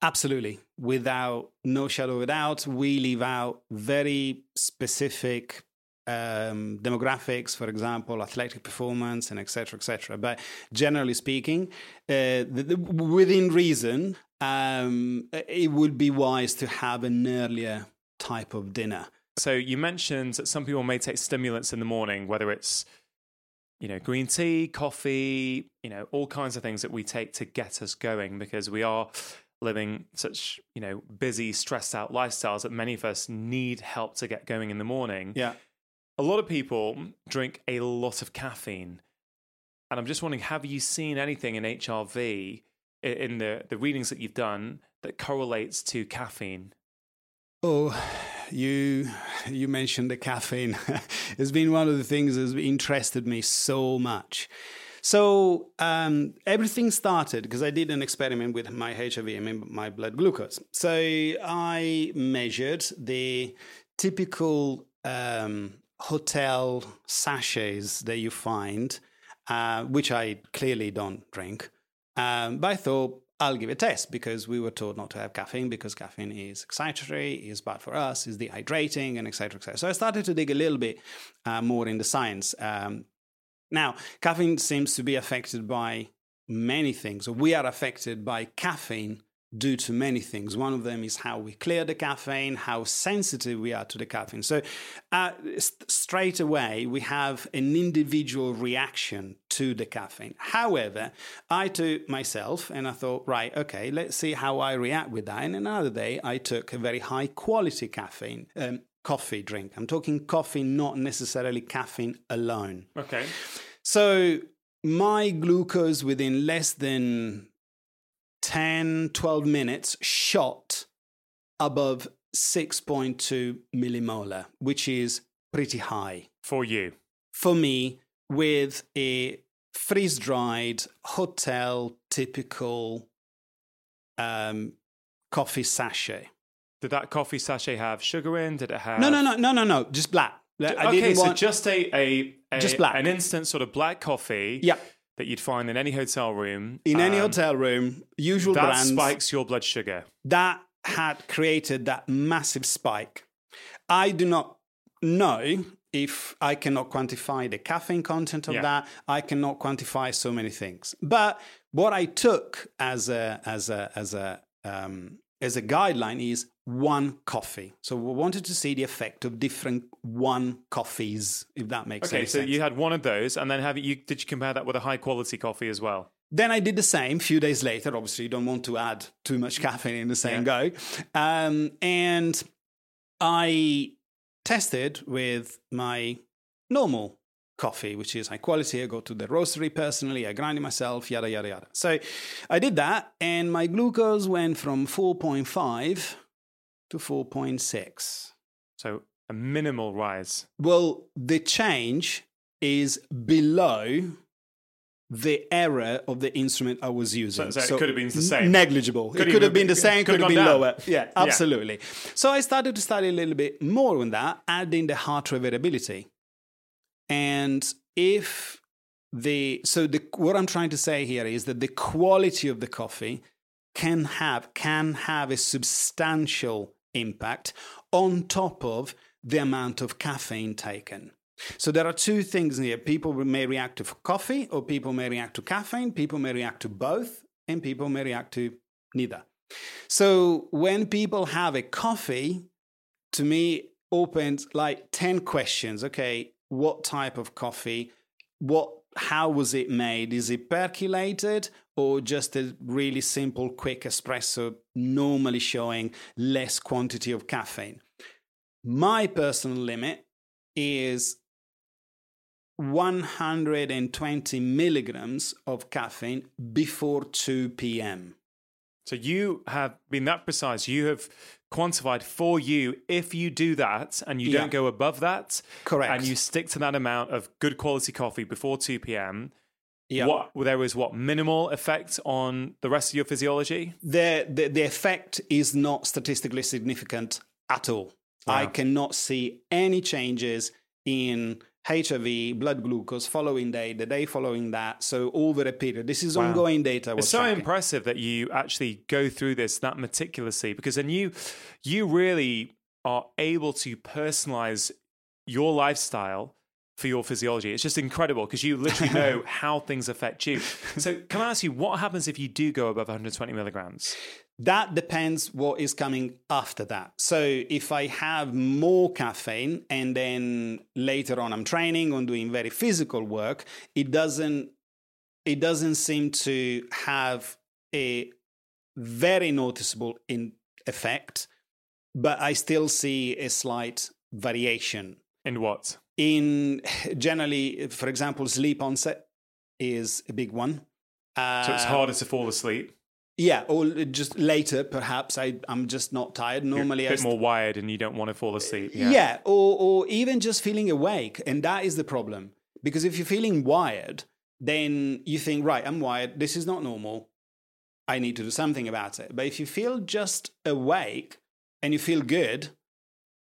Absolutely. Without no shadow of a doubt, we leave out very specific um, demographics, for example, athletic performance, and etc., etc. But generally speaking, uh, the, the, within reason, um, it would be wise to have an earlier type of dinner. So you mentioned that some people may take stimulants in the morning, whether it's you know green tea, coffee, you know all kinds of things that we take to get us going because we are living such you know busy stressed out lifestyles that many of us need help to get going in the morning. Yeah. A lot of people drink a lot of caffeine. And i'm just wondering have you seen anything in hrv in the the readings that you've done that correlates to caffeine oh you you mentioned the caffeine it's been one of the things that's interested me so much so um, everything started because I did an experiment with my HRV, I mean my blood glucose. So I measured the typical um, hotel sachets that you find, uh, which I clearly don't drink. Um, but I thought I'll give a test because we were told not to have caffeine because caffeine is excitatory, is bad for us, is dehydrating, and etc. etc. So I started to dig a little bit uh, more in the science. Um, now, caffeine seems to be affected by many things. We are affected by caffeine due to many things. One of them is how we clear the caffeine, how sensitive we are to the caffeine. So, uh, st- straight away, we have an individual reaction to the caffeine. However, I took myself and I thought, right, okay, let's see how I react with that. And another day, I took a very high quality caffeine. Um, coffee drink. I'm talking coffee, not necessarily caffeine alone. Okay. So my glucose within less than 10, 12 minutes shot above 6.2 millimolar, which is pretty high. For you? For me, with a freeze dried hotel typical um, coffee sachet. Did that coffee sachet have sugar in? Did it have? No, no, no, no, no, no. Just black. I okay, so want... just a, a, a, just black, an instant sort of black coffee. Yeah. That you'd find in any hotel room. In um, any hotel room, usual that brands. spikes your blood sugar. That had created that massive spike. I do not know if I cannot quantify the caffeine content of Yeah. that, I cannot quantify so many things. But what I took as a as a as a um, as a guideline is one coffee. So we wanted to see the effect of different one coffees, if that makes sense. Okay, so you had one of those, and then have you did you compare that with a high quality coffee as well? Then I did the same a few days later. Obviously, you don't want to add too much caffeine in the same go. Um, and I tested with my normal coffee, which is high quality. I go to the roastery personally, I grind it myself, yada, yada, yada. So I did that, and my glucose went from 4.5 to 4.6. So a minimal rise. Well, the change is below the error of the instrument I was using. So- so it could have been the same. Negligible. Could it could have been the same, could could, have been down. lower. Yeah, absolutely. So I started to study a little bit more on that, adding the heart rate variability. And if the so the what I'm trying to say here is that the quality of the coffee can have can have a substantial impact on top of the amount of caffeine taken. So there are two things here. People may react to coffee, or people may react to caffeine. People may react to both, and people may react to neither. So when people have a coffee, to me opens like 10 questions. Okay, what type of coffee? What how was it made? Is it percolated or just a really simple quick espresso normally showing less quantity of caffeine? My personal limit is 120 milligrams of caffeine before 2 p.m. So you have been that precise. You have quantified for you if you do that and you Yeah. don't go above that, Correct. and you stick to that amount of good quality coffee before 2 p.m. Yeah. What there is what minimal effect on the rest of your physiology? the, the the effect is not statistically significant at all. I cannot see any changes in HRV, blood glucose following day, the day following that. So over a period, this is Wow. ongoing data. It's so tracking. impressive that you actually go through this that meticulously because then you you really are able to personalize your lifestyle for your physiology. It's just incredible because you literally know how things affect you. So can I ask you what happens if you do go above 120 milligrams? That depends what is coming after that. So if I have more caffeine and then later on I'm training or doing very physical work, it doesn't it doesn't seem to have a very noticeable in effect, but I still see a slight variation. In what? In generally, for example, sleep onset is a big one. Uh, So it's harder to fall asleep. Yeah, or just later, perhaps. I, I'm just not tired. You're Normally, a I bit more wired and you don't want to fall asleep. Uh, yeah, or, or even just feeling awake. And that is the problem. Because if you're feeling wired, then you think, right, I'm wired. This is not normal. I need to do something about it. But if you feel just awake and you feel good,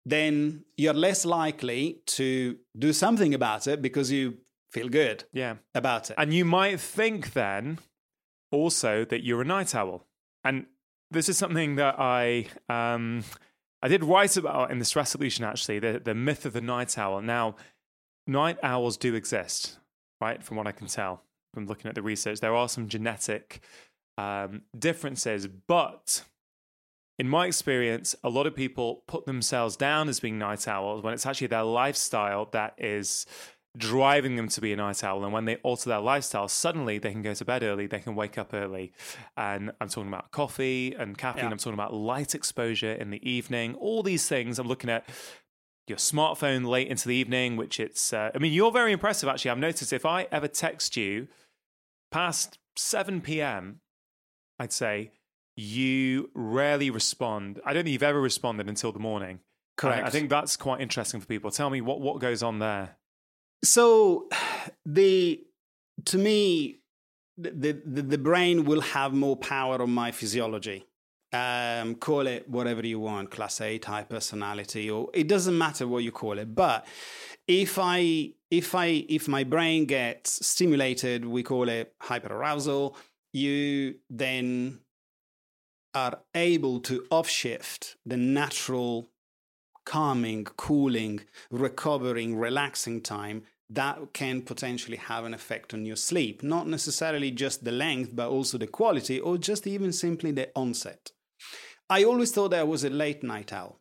then you're less likely to do something about it because you feel good Yeah. about it. And you might think then also that you're a night owl. And this is something that I um, I did write about in the stress solution actually, the, the myth of the night owl. Now, night owls do exist, right? From what I can tell from looking at the research. There are some genetic um, differences, but in my experience, a lot of people put themselves down as being night owls when it's actually their lifestyle that is driving them to be a night owl. And when they alter their lifestyle, suddenly they can go to bed early, they can wake up early. And I'm talking about coffee and caffeine, Yeah. I'm talking about light exposure in the evening, all these things. I'm looking at your smartphone late into the evening, which it's, uh, I mean, you're very impressive actually. I've noticed if I ever text you past 7 p.m., I'd say you rarely respond. I don't think you've ever responded until the morning. Correct. I, I think that's quite interesting for people. Tell me what, what goes on there. So the to me the, the the brain will have more power on my physiology. Um, call it whatever you want, class A type personality, or it doesn't matter what you call it. But if I if I if my brain gets stimulated, we call it hyperarousal. You then are able to offshift the natural calming, cooling, recovering, relaxing time that can potentially have an effect on your sleep. Not necessarily just the length, but also the quality, or just even simply the onset. I always thought I was a late night owl.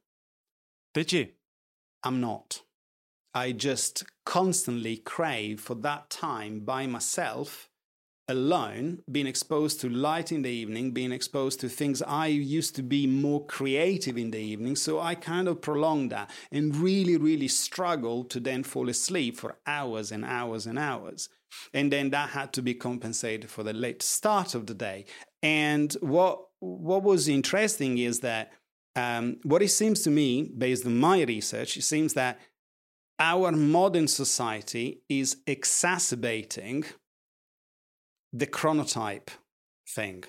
Did you? I'm not. I just constantly crave for that time by myself alone, being exposed to light in the evening, being exposed to things I used to be more creative in the evening. So I kind of prolonged that and really, really struggled to then fall asleep for hours and hours and hours. And then that had to be compensated for the late start of the day. And what what was interesting is that um, what it seems to me, based on my research, it seems that our modern society is exacerbating the chronotype thing.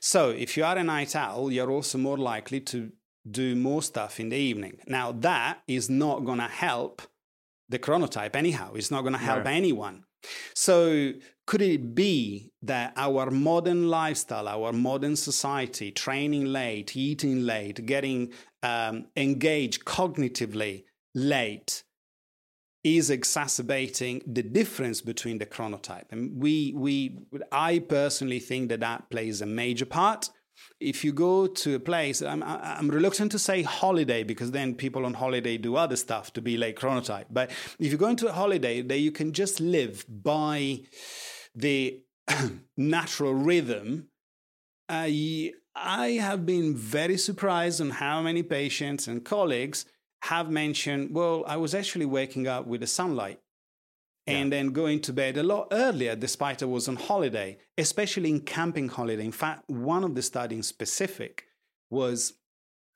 So if you are a night owl, you're also more likely to do more stuff in the evening. Now, that is not going to help the chronotype anyhow. It's not going to help anyone. So, could it be that our modern lifestyle, our modern society, training late, eating late, getting um, engaged cognitively late, is exacerbating the difference between the chronotype. And we, we, I personally think that that plays a major part. If you go to a place, I'm, I'm reluctant to say holiday because then people on holiday do other stuff to be like chronotype. But if you go into a holiday, that you can just live by the natural rhythm. I, I have been very surprised on how many patients and colleagues have mentioned, well, I was actually waking up with the sunlight and yeah. then going to bed a lot earlier despite I was on holiday, especially in camping holiday. In fact, one of the studies specific was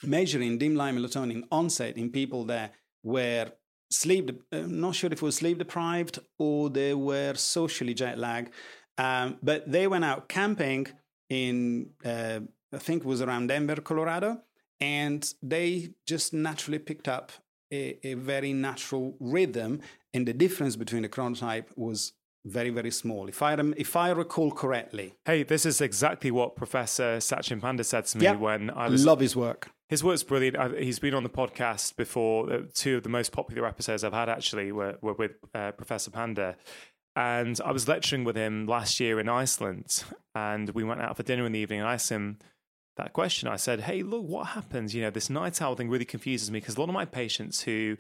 measuring dim light melatonin onset in people that were sleep, I'm uh, not sure if it was sleep deprived or they were socially jet lagged, um, but they went out camping in, uh, I think it was around Denver, Colorado, and they just naturally picked up a, a very natural rhythm and the difference between the chronotype was very very small. If i if i recall correctly. Hey this is exactly what professor Satchin Panda said to me yep. when i was love his work. His work's brilliant. He's been on the podcast before. Uh, two of the most popular episodes i've had actually were, were with uh, professor panda. And i was lecturing with him last year in iceland and we went out for dinner in the evening and i asked him that question. I said, hey, look, what happens? You know, this night owl thing really confuses me because a lot of my patients who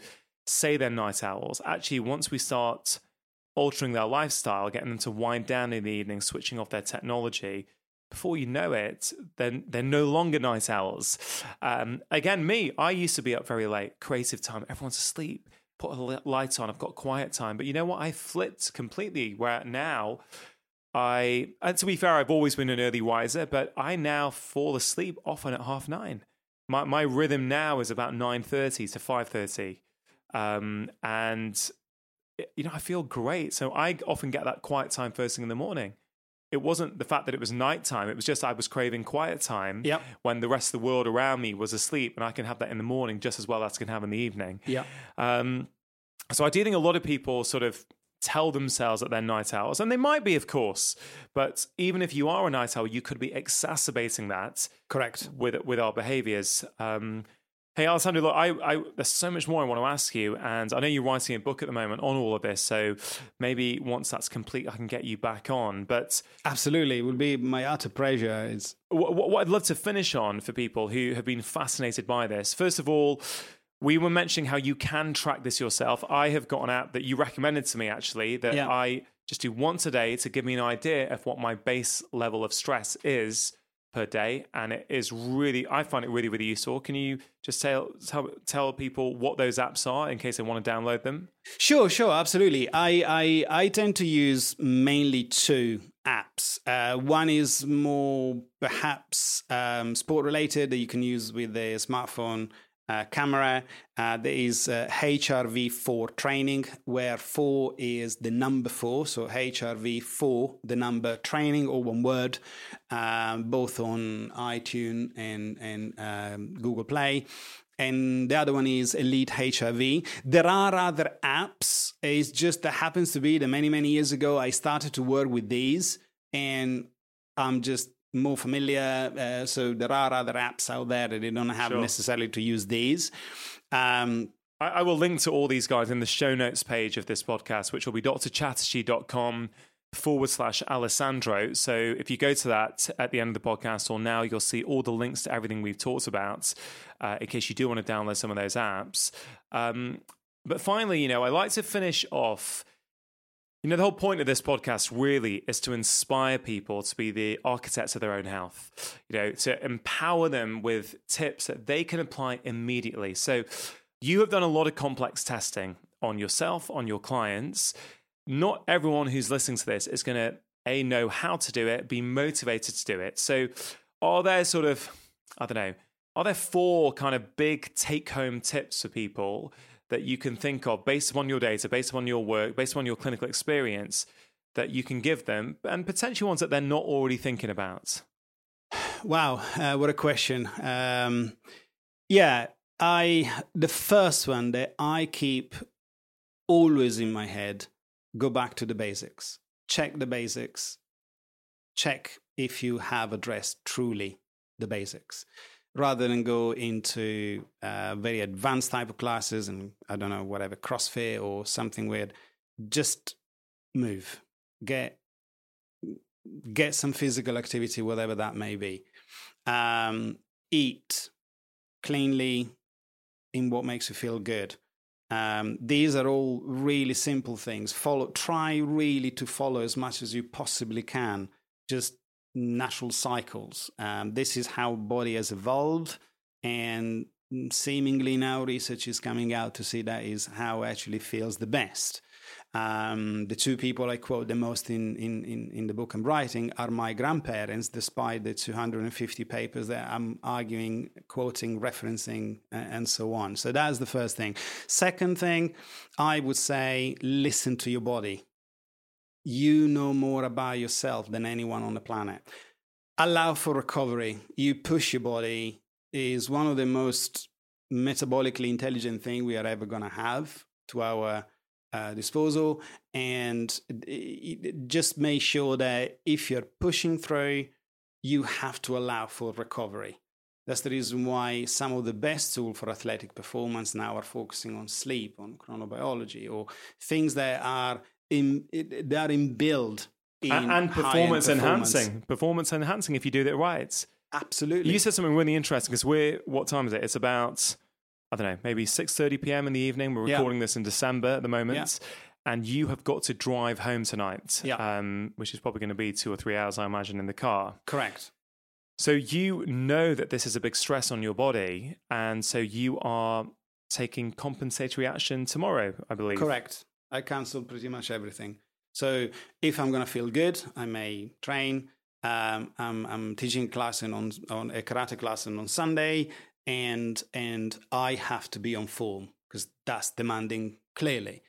say they're night owls, actually, once we start altering their lifestyle, getting them to wind down in the evening, switching off their technology, before you know it, then they're, they're no longer night owls. Um, again, me, I used to be up very late, creative time, everyone's asleep, put a light on, I've got quiet time. But you know what? I flipped completely where now I, and to be fair, I've always been an early riser, but I now fall asleep often at half nine. My my rhythm now is about nine thirty to five thirty, um, and you know I feel great. So I often get that quiet time first thing in the morning. It wasn't the fact that it was nighttime; it was just I was craving quiet time yep. when the rest of the world around me was asleep, and I can have that in the morning just as well as I can have in the evening. Yeah. Um, so I do think a lot of people sort of tell themselves that they're night owls. And they might be, of course. But even if you are a night owl, you could be exacerbating that. Correct. With, with our behaviors. Um, hey, Alessandro, look, I, I, there's so much more I want to ask you. And I know you're writing a book at the moment on all of this. So maybe once that's complete, I can get you back on. But absolutely, it would be my utter pleasure. It's... What, what I'd love to finish on for people who have been fascinated by this, first of all, we were mentioning how you can track this yourself. I have got an app that you recommended to me actually that yeah. I just do once a day to give me an idea of what my base level of stress is per day, and it is really I find it really really useful. Can you just tell tell, tell people what those apps are in case they want to download them? Sure, sure, absolutely. I I, I tend to use mainly two apps. Uh, one is more perhaps um, sport related that you can use with a smartphone uh, camera. Uh, there is uh, HRV4 training, where 4 is the number 4. So HRV4, the number training, or one word, um, both on iTunes and, and um, Google Play. And the other one is Elite HRV. There are other apps. It's just that happens to be that many, many years ago, I started to work with these. And I'm just more familiar. Uh, so there are other apps out there that you don't have Sure. necessarily to use these. Um, I, I will link to all these guys in the show notes page of this podcast, which will be drchatterjee.com forward slash Alessandro. So if you go to that at the end of the podcast or now, you'll see all the links to everything we've talked about uh, in case you do want to download some of those apps. Um, but finally, you know, I like to finish off. You know, the whole point of this podcast really is to inspire people to be the architects of their own health, you know, to empower them with tips that they can apply immediately. So, you have done a lot of complex testing on yourself, on your clients. Not everyone who's listening to this is going to a know how to do it, be motivated to do it. So, are there sort of I don't know, are there four kind of big take-home tips for people that you can think of based upon your data, based upon your work, based upon your clinical experience that you can give them, and potentially ones that they're not already thinking about? Wow, uh, what a question. Um, yeah, I the first one that I keep always in my head go back to the basics. Check the basics. Check if you have addressed truly the basics rather than go into uh, very advanced type of classes and I don't know whatever CrossFit or something weird. Just move. Get get some physical activity, whatever that may be. Um, eat cleanly in what makes you feel good. Um, these are all really simple things. Follow, try really to follow as much as you possibly can. Just natural cycles. Um, this is how body has evolved, and seemingly now research is coming out to see that is how actually feels the best. Um, the two people I quote the most in, in, in, in, the book I'm writing are my grandparents, despite the 250 papers that I'm arguing, quoting, referencing, and so on. So that's the first thing. Second thing, I would say listen to your body. You know more about yourself than anyone on the planet. Allow for recovery. You push your body is one of the most metabolically intelligent thing we are ever going to have to our uh, disposal and just make sure that if you're pushing through you have to allow for recovery that's the reason why some of the best tools for athletic performance now are focusing on sleep on chronobiology or things that are in that are inbuilt in and, and performance enhancing performance enhancing if you do that right absolutely you said something really interesting because we're what time is it it's about I don't know, maybe 6:30 p.m. in the evening. We're recording yeah. this in December at the moment. Yeah. And you have got to drive home tonight, yeah. um, which is probably going to be two or three hours, I imagine, in the car. Correct. So you know that this is a big stress on your body, and so you are taking compensatory action tomorrow, I believe. Correct. I cancelled pretty much everything. So if I'm going to feel good, I may train. Um, I'm, I'm, teaching a class in on, on a karate class on Sunday and and I have to be on form because that's demanding clearly.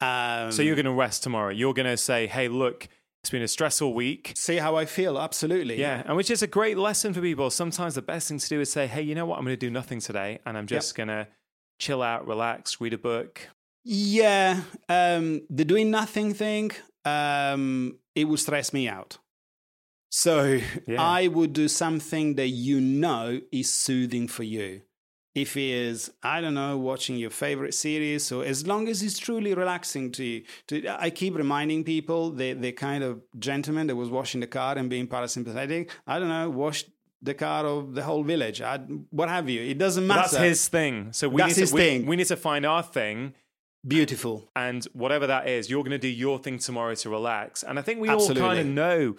Um, so you're going to rest tomorrow. You're going to say, "Hey, look, it's been a stressful week. See how I feel." Absolutely. Yeah, and which is a great lesson for people. Sometimes the best thing to do is say, "Hey, you know what? I'm going to do nothing today, and I'm just yep. going to chill out, relax, read a book." Yeah, um, the doing nothing thing, um, it would stress me out. So yeah. I would do something that you know is soothing for you. If it is, I don't know, watching your favorite series, so as long as it's truly relaxing to you. To, I keep reminding people the the kind of gentleman that was washing the car and being parasympathetic. I don't know, wash the car of the whole village. I, what have you? It doesn't matter. That's his thing. So we That's need his to, thing. We, we need to find our thing. Beautiful. And whatever that is, you're going to do your thing tomorrow to relax. And I think we Absolutely. all kind of know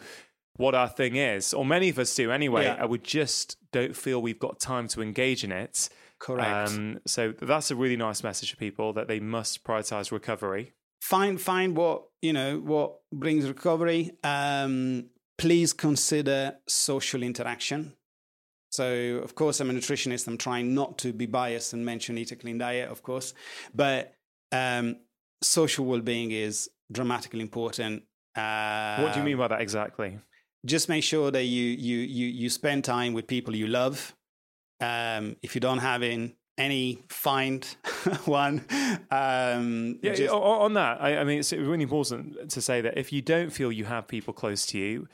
what our thing is, or many of us do anyway. Yeah. we just don't feel we've got time to engage in it. Correct. Um, so that's a really nice message for people that they must prioritize recovery. Find find what you know what brings recovery. Um, please consider social interaction. So, of course, I'm a nutritionist. I'm trying not to be biased and mention eat a clean diet, of course, but um, social well-being is dramatically important. Uh, what do you mean by that exactly? just make sure that you you you you spend time with people you love. Um, if you don't have in any, find one. Um, yeah, just... on that, I, I, mean, it's really important to say that if you don't feel you have people close to you,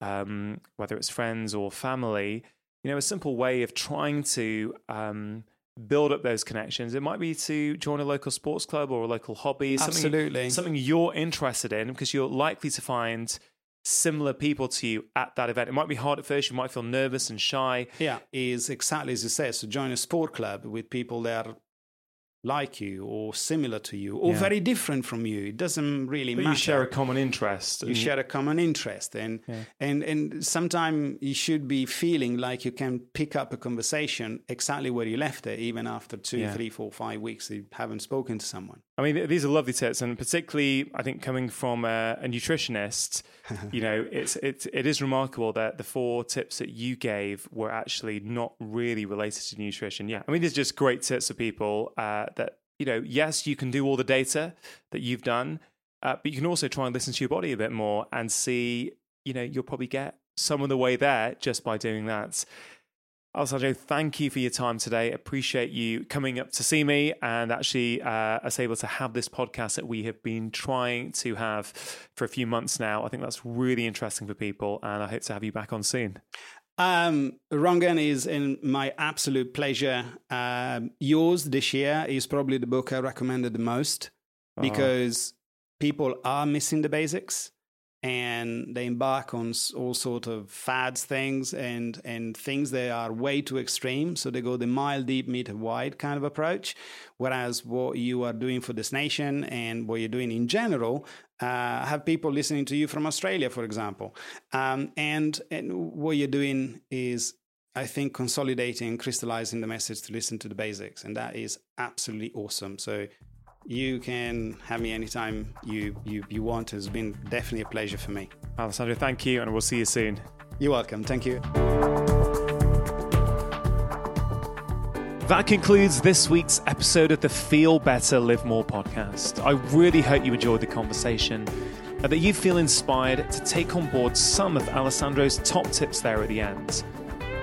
um, whether it's friends or family, you know, a simple way of trying to um, build up those connections. It might be to join a local sports club or a local hobby, something, Absolutely. something you're interested in, because you're likely to find similar people to you at that event. It might be hard at first, you might feel nervous and shy. Yeah, is exactly as you say. So join a sport club with people that are like you or similar to you or Yeah. very different from you. It doesn't really But matter. you share a common interest. you share a common interest and Yeah. and and sometimes you should be feeling like you can pick up a conversation exactly where you left it even after two Yeah. three four five weeks you haven't spoken to someone I mean, these are lovely tips, and particularly, I think coming from a, a nutritionist, you know, it's it's it is remarkable that the four tips that you gave were actually not really related to nutrition. Yeah, I mean, these are just great tips for people uh, that you know. Yes, you can do all the data that you've done, uh, but you can also try and listen to your body a bit more and see. You know, you'll probably get some of the way there just by doing that. Alessandro, thank you for your time today. Appreciate you coming up to see me and actually uh, us able to have this podcast that we have been trying to have for a few months now. I think that's really interesting for people, and I hope to have you back on soon. um Rangan is in my absolute pleasure um yours this year is probably the book i recommended the most because people are missing the basics and they embark on all sort of fads things and and things that are way too extreme. So they go the mile deep meter wide kind of approach. Whereas what you are doing for this nation and what you're doing in general uh, have people listening to you from australia for example. Um, and and what you're doing is I think consolidating, and crystallizing the message to listen to the basics, and that is absolutely awesome. So you can have me anytime you you you want. It's been definitely a pleasure for me. Alessandro, thank you, and we'll see you soon. You're welcome. Thank you. That concludes this week's episode of the Feel Better, Live More podcast. I really hope you enjoyed the conversation and that you feel inspired to take on board some of Alessandro's top tips there at the end.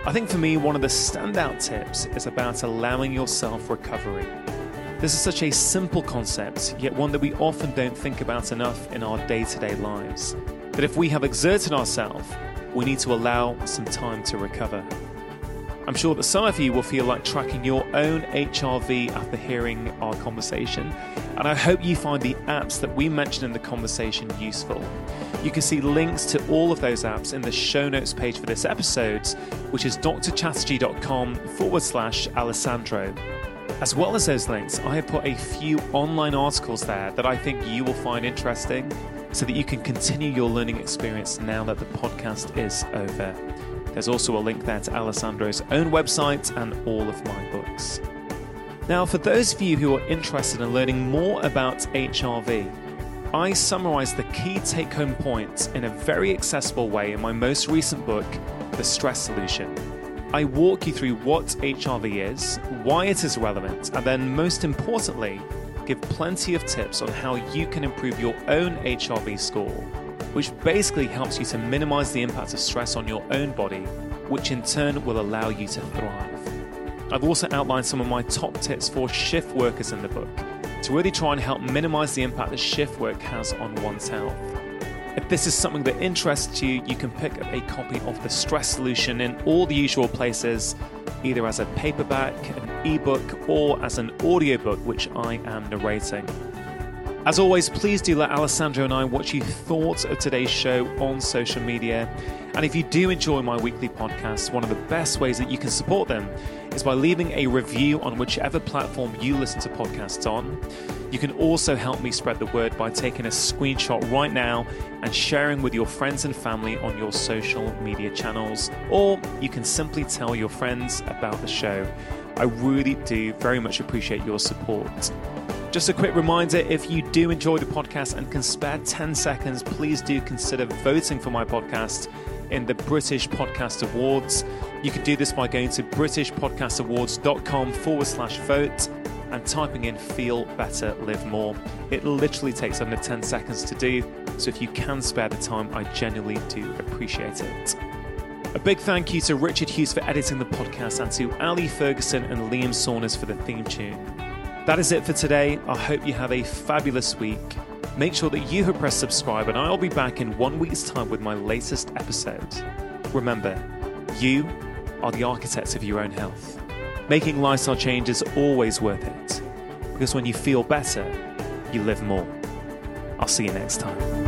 I think for me, one of the standout tips is about allowing yourself recovery. This is such a simple concept, yet one that we often don't think about enough in our day to day lives. That if we have exerted ourselves, we need to allow some time to recover. I'm sure that some of you will feel like tracking your own HRV after hearing our conversation, and I hope you find the apps that we mentioned in the conversation useful. You can see links to all of those apps in the show notes page for this episode, which is drchatterjee.com forward slash Alessandro. As well as those links, I have put a few online articles there that I think you will find interesting so that you can continue your learning experience now that the podcast is over. There's also a link there to Alessandro's own website and all of my books. Now, for those of you who are interested in learning more about HRV, I summarize the key take home points in a very accessible way in my most recent book, The Stress Solution. I walk you through what HRV is, why it is relevant, and then, most importantly, give plenty of tips on how you can improve your own HRV score, which basically helps you to minimize the impact of stress on your own body, which in turn will allow you to thrive. I've also outlined some of my top tips for shift workers in the book to really try and help minimize the impact that shift work has on one's health. If this is something that interests you, you can pick up a copy of The Stress Solution in all the usual places, either as a paperback, an ebook, or as an audiobook, which I am narrating. As always, please do let Alessandro and I what you thought of today's show on social media. And if you do enjoy my weekly podcasts, one of the best ways that you can support them is by leaving a review on whichever platform you listen to podcasts on. You can also help me spread the word by taking a screenshot right now and sharing with your friends and family on your social media channels. Or you can simply tell your friends about the show. I really do very much appreciate your support. Just a quick reminder if you do enjoy the podcast and can spare 10 seconds, please do consider voting for my podcast in the British Podcast Awards. You can do this by going to BritishPodcastAwards.com forward slash vote and typing in Feel Better, Live More. It literally takes under 10 seconds to do, so if you can spare the time, I genuinely do appreciate it. A big thank you to Richard Hughes for editing the podcast and to Ali Ferguson and Liam Saunders for the theme tune. That is it for today. I hope you have a fabulous week. make sure that you have pressed subscribe, and I'll be back in one week's time with my latest episode. Remember, you are the architects of your own health. Making lifestyle change is always worth it because when you feel better, you live more. I'll see you next time.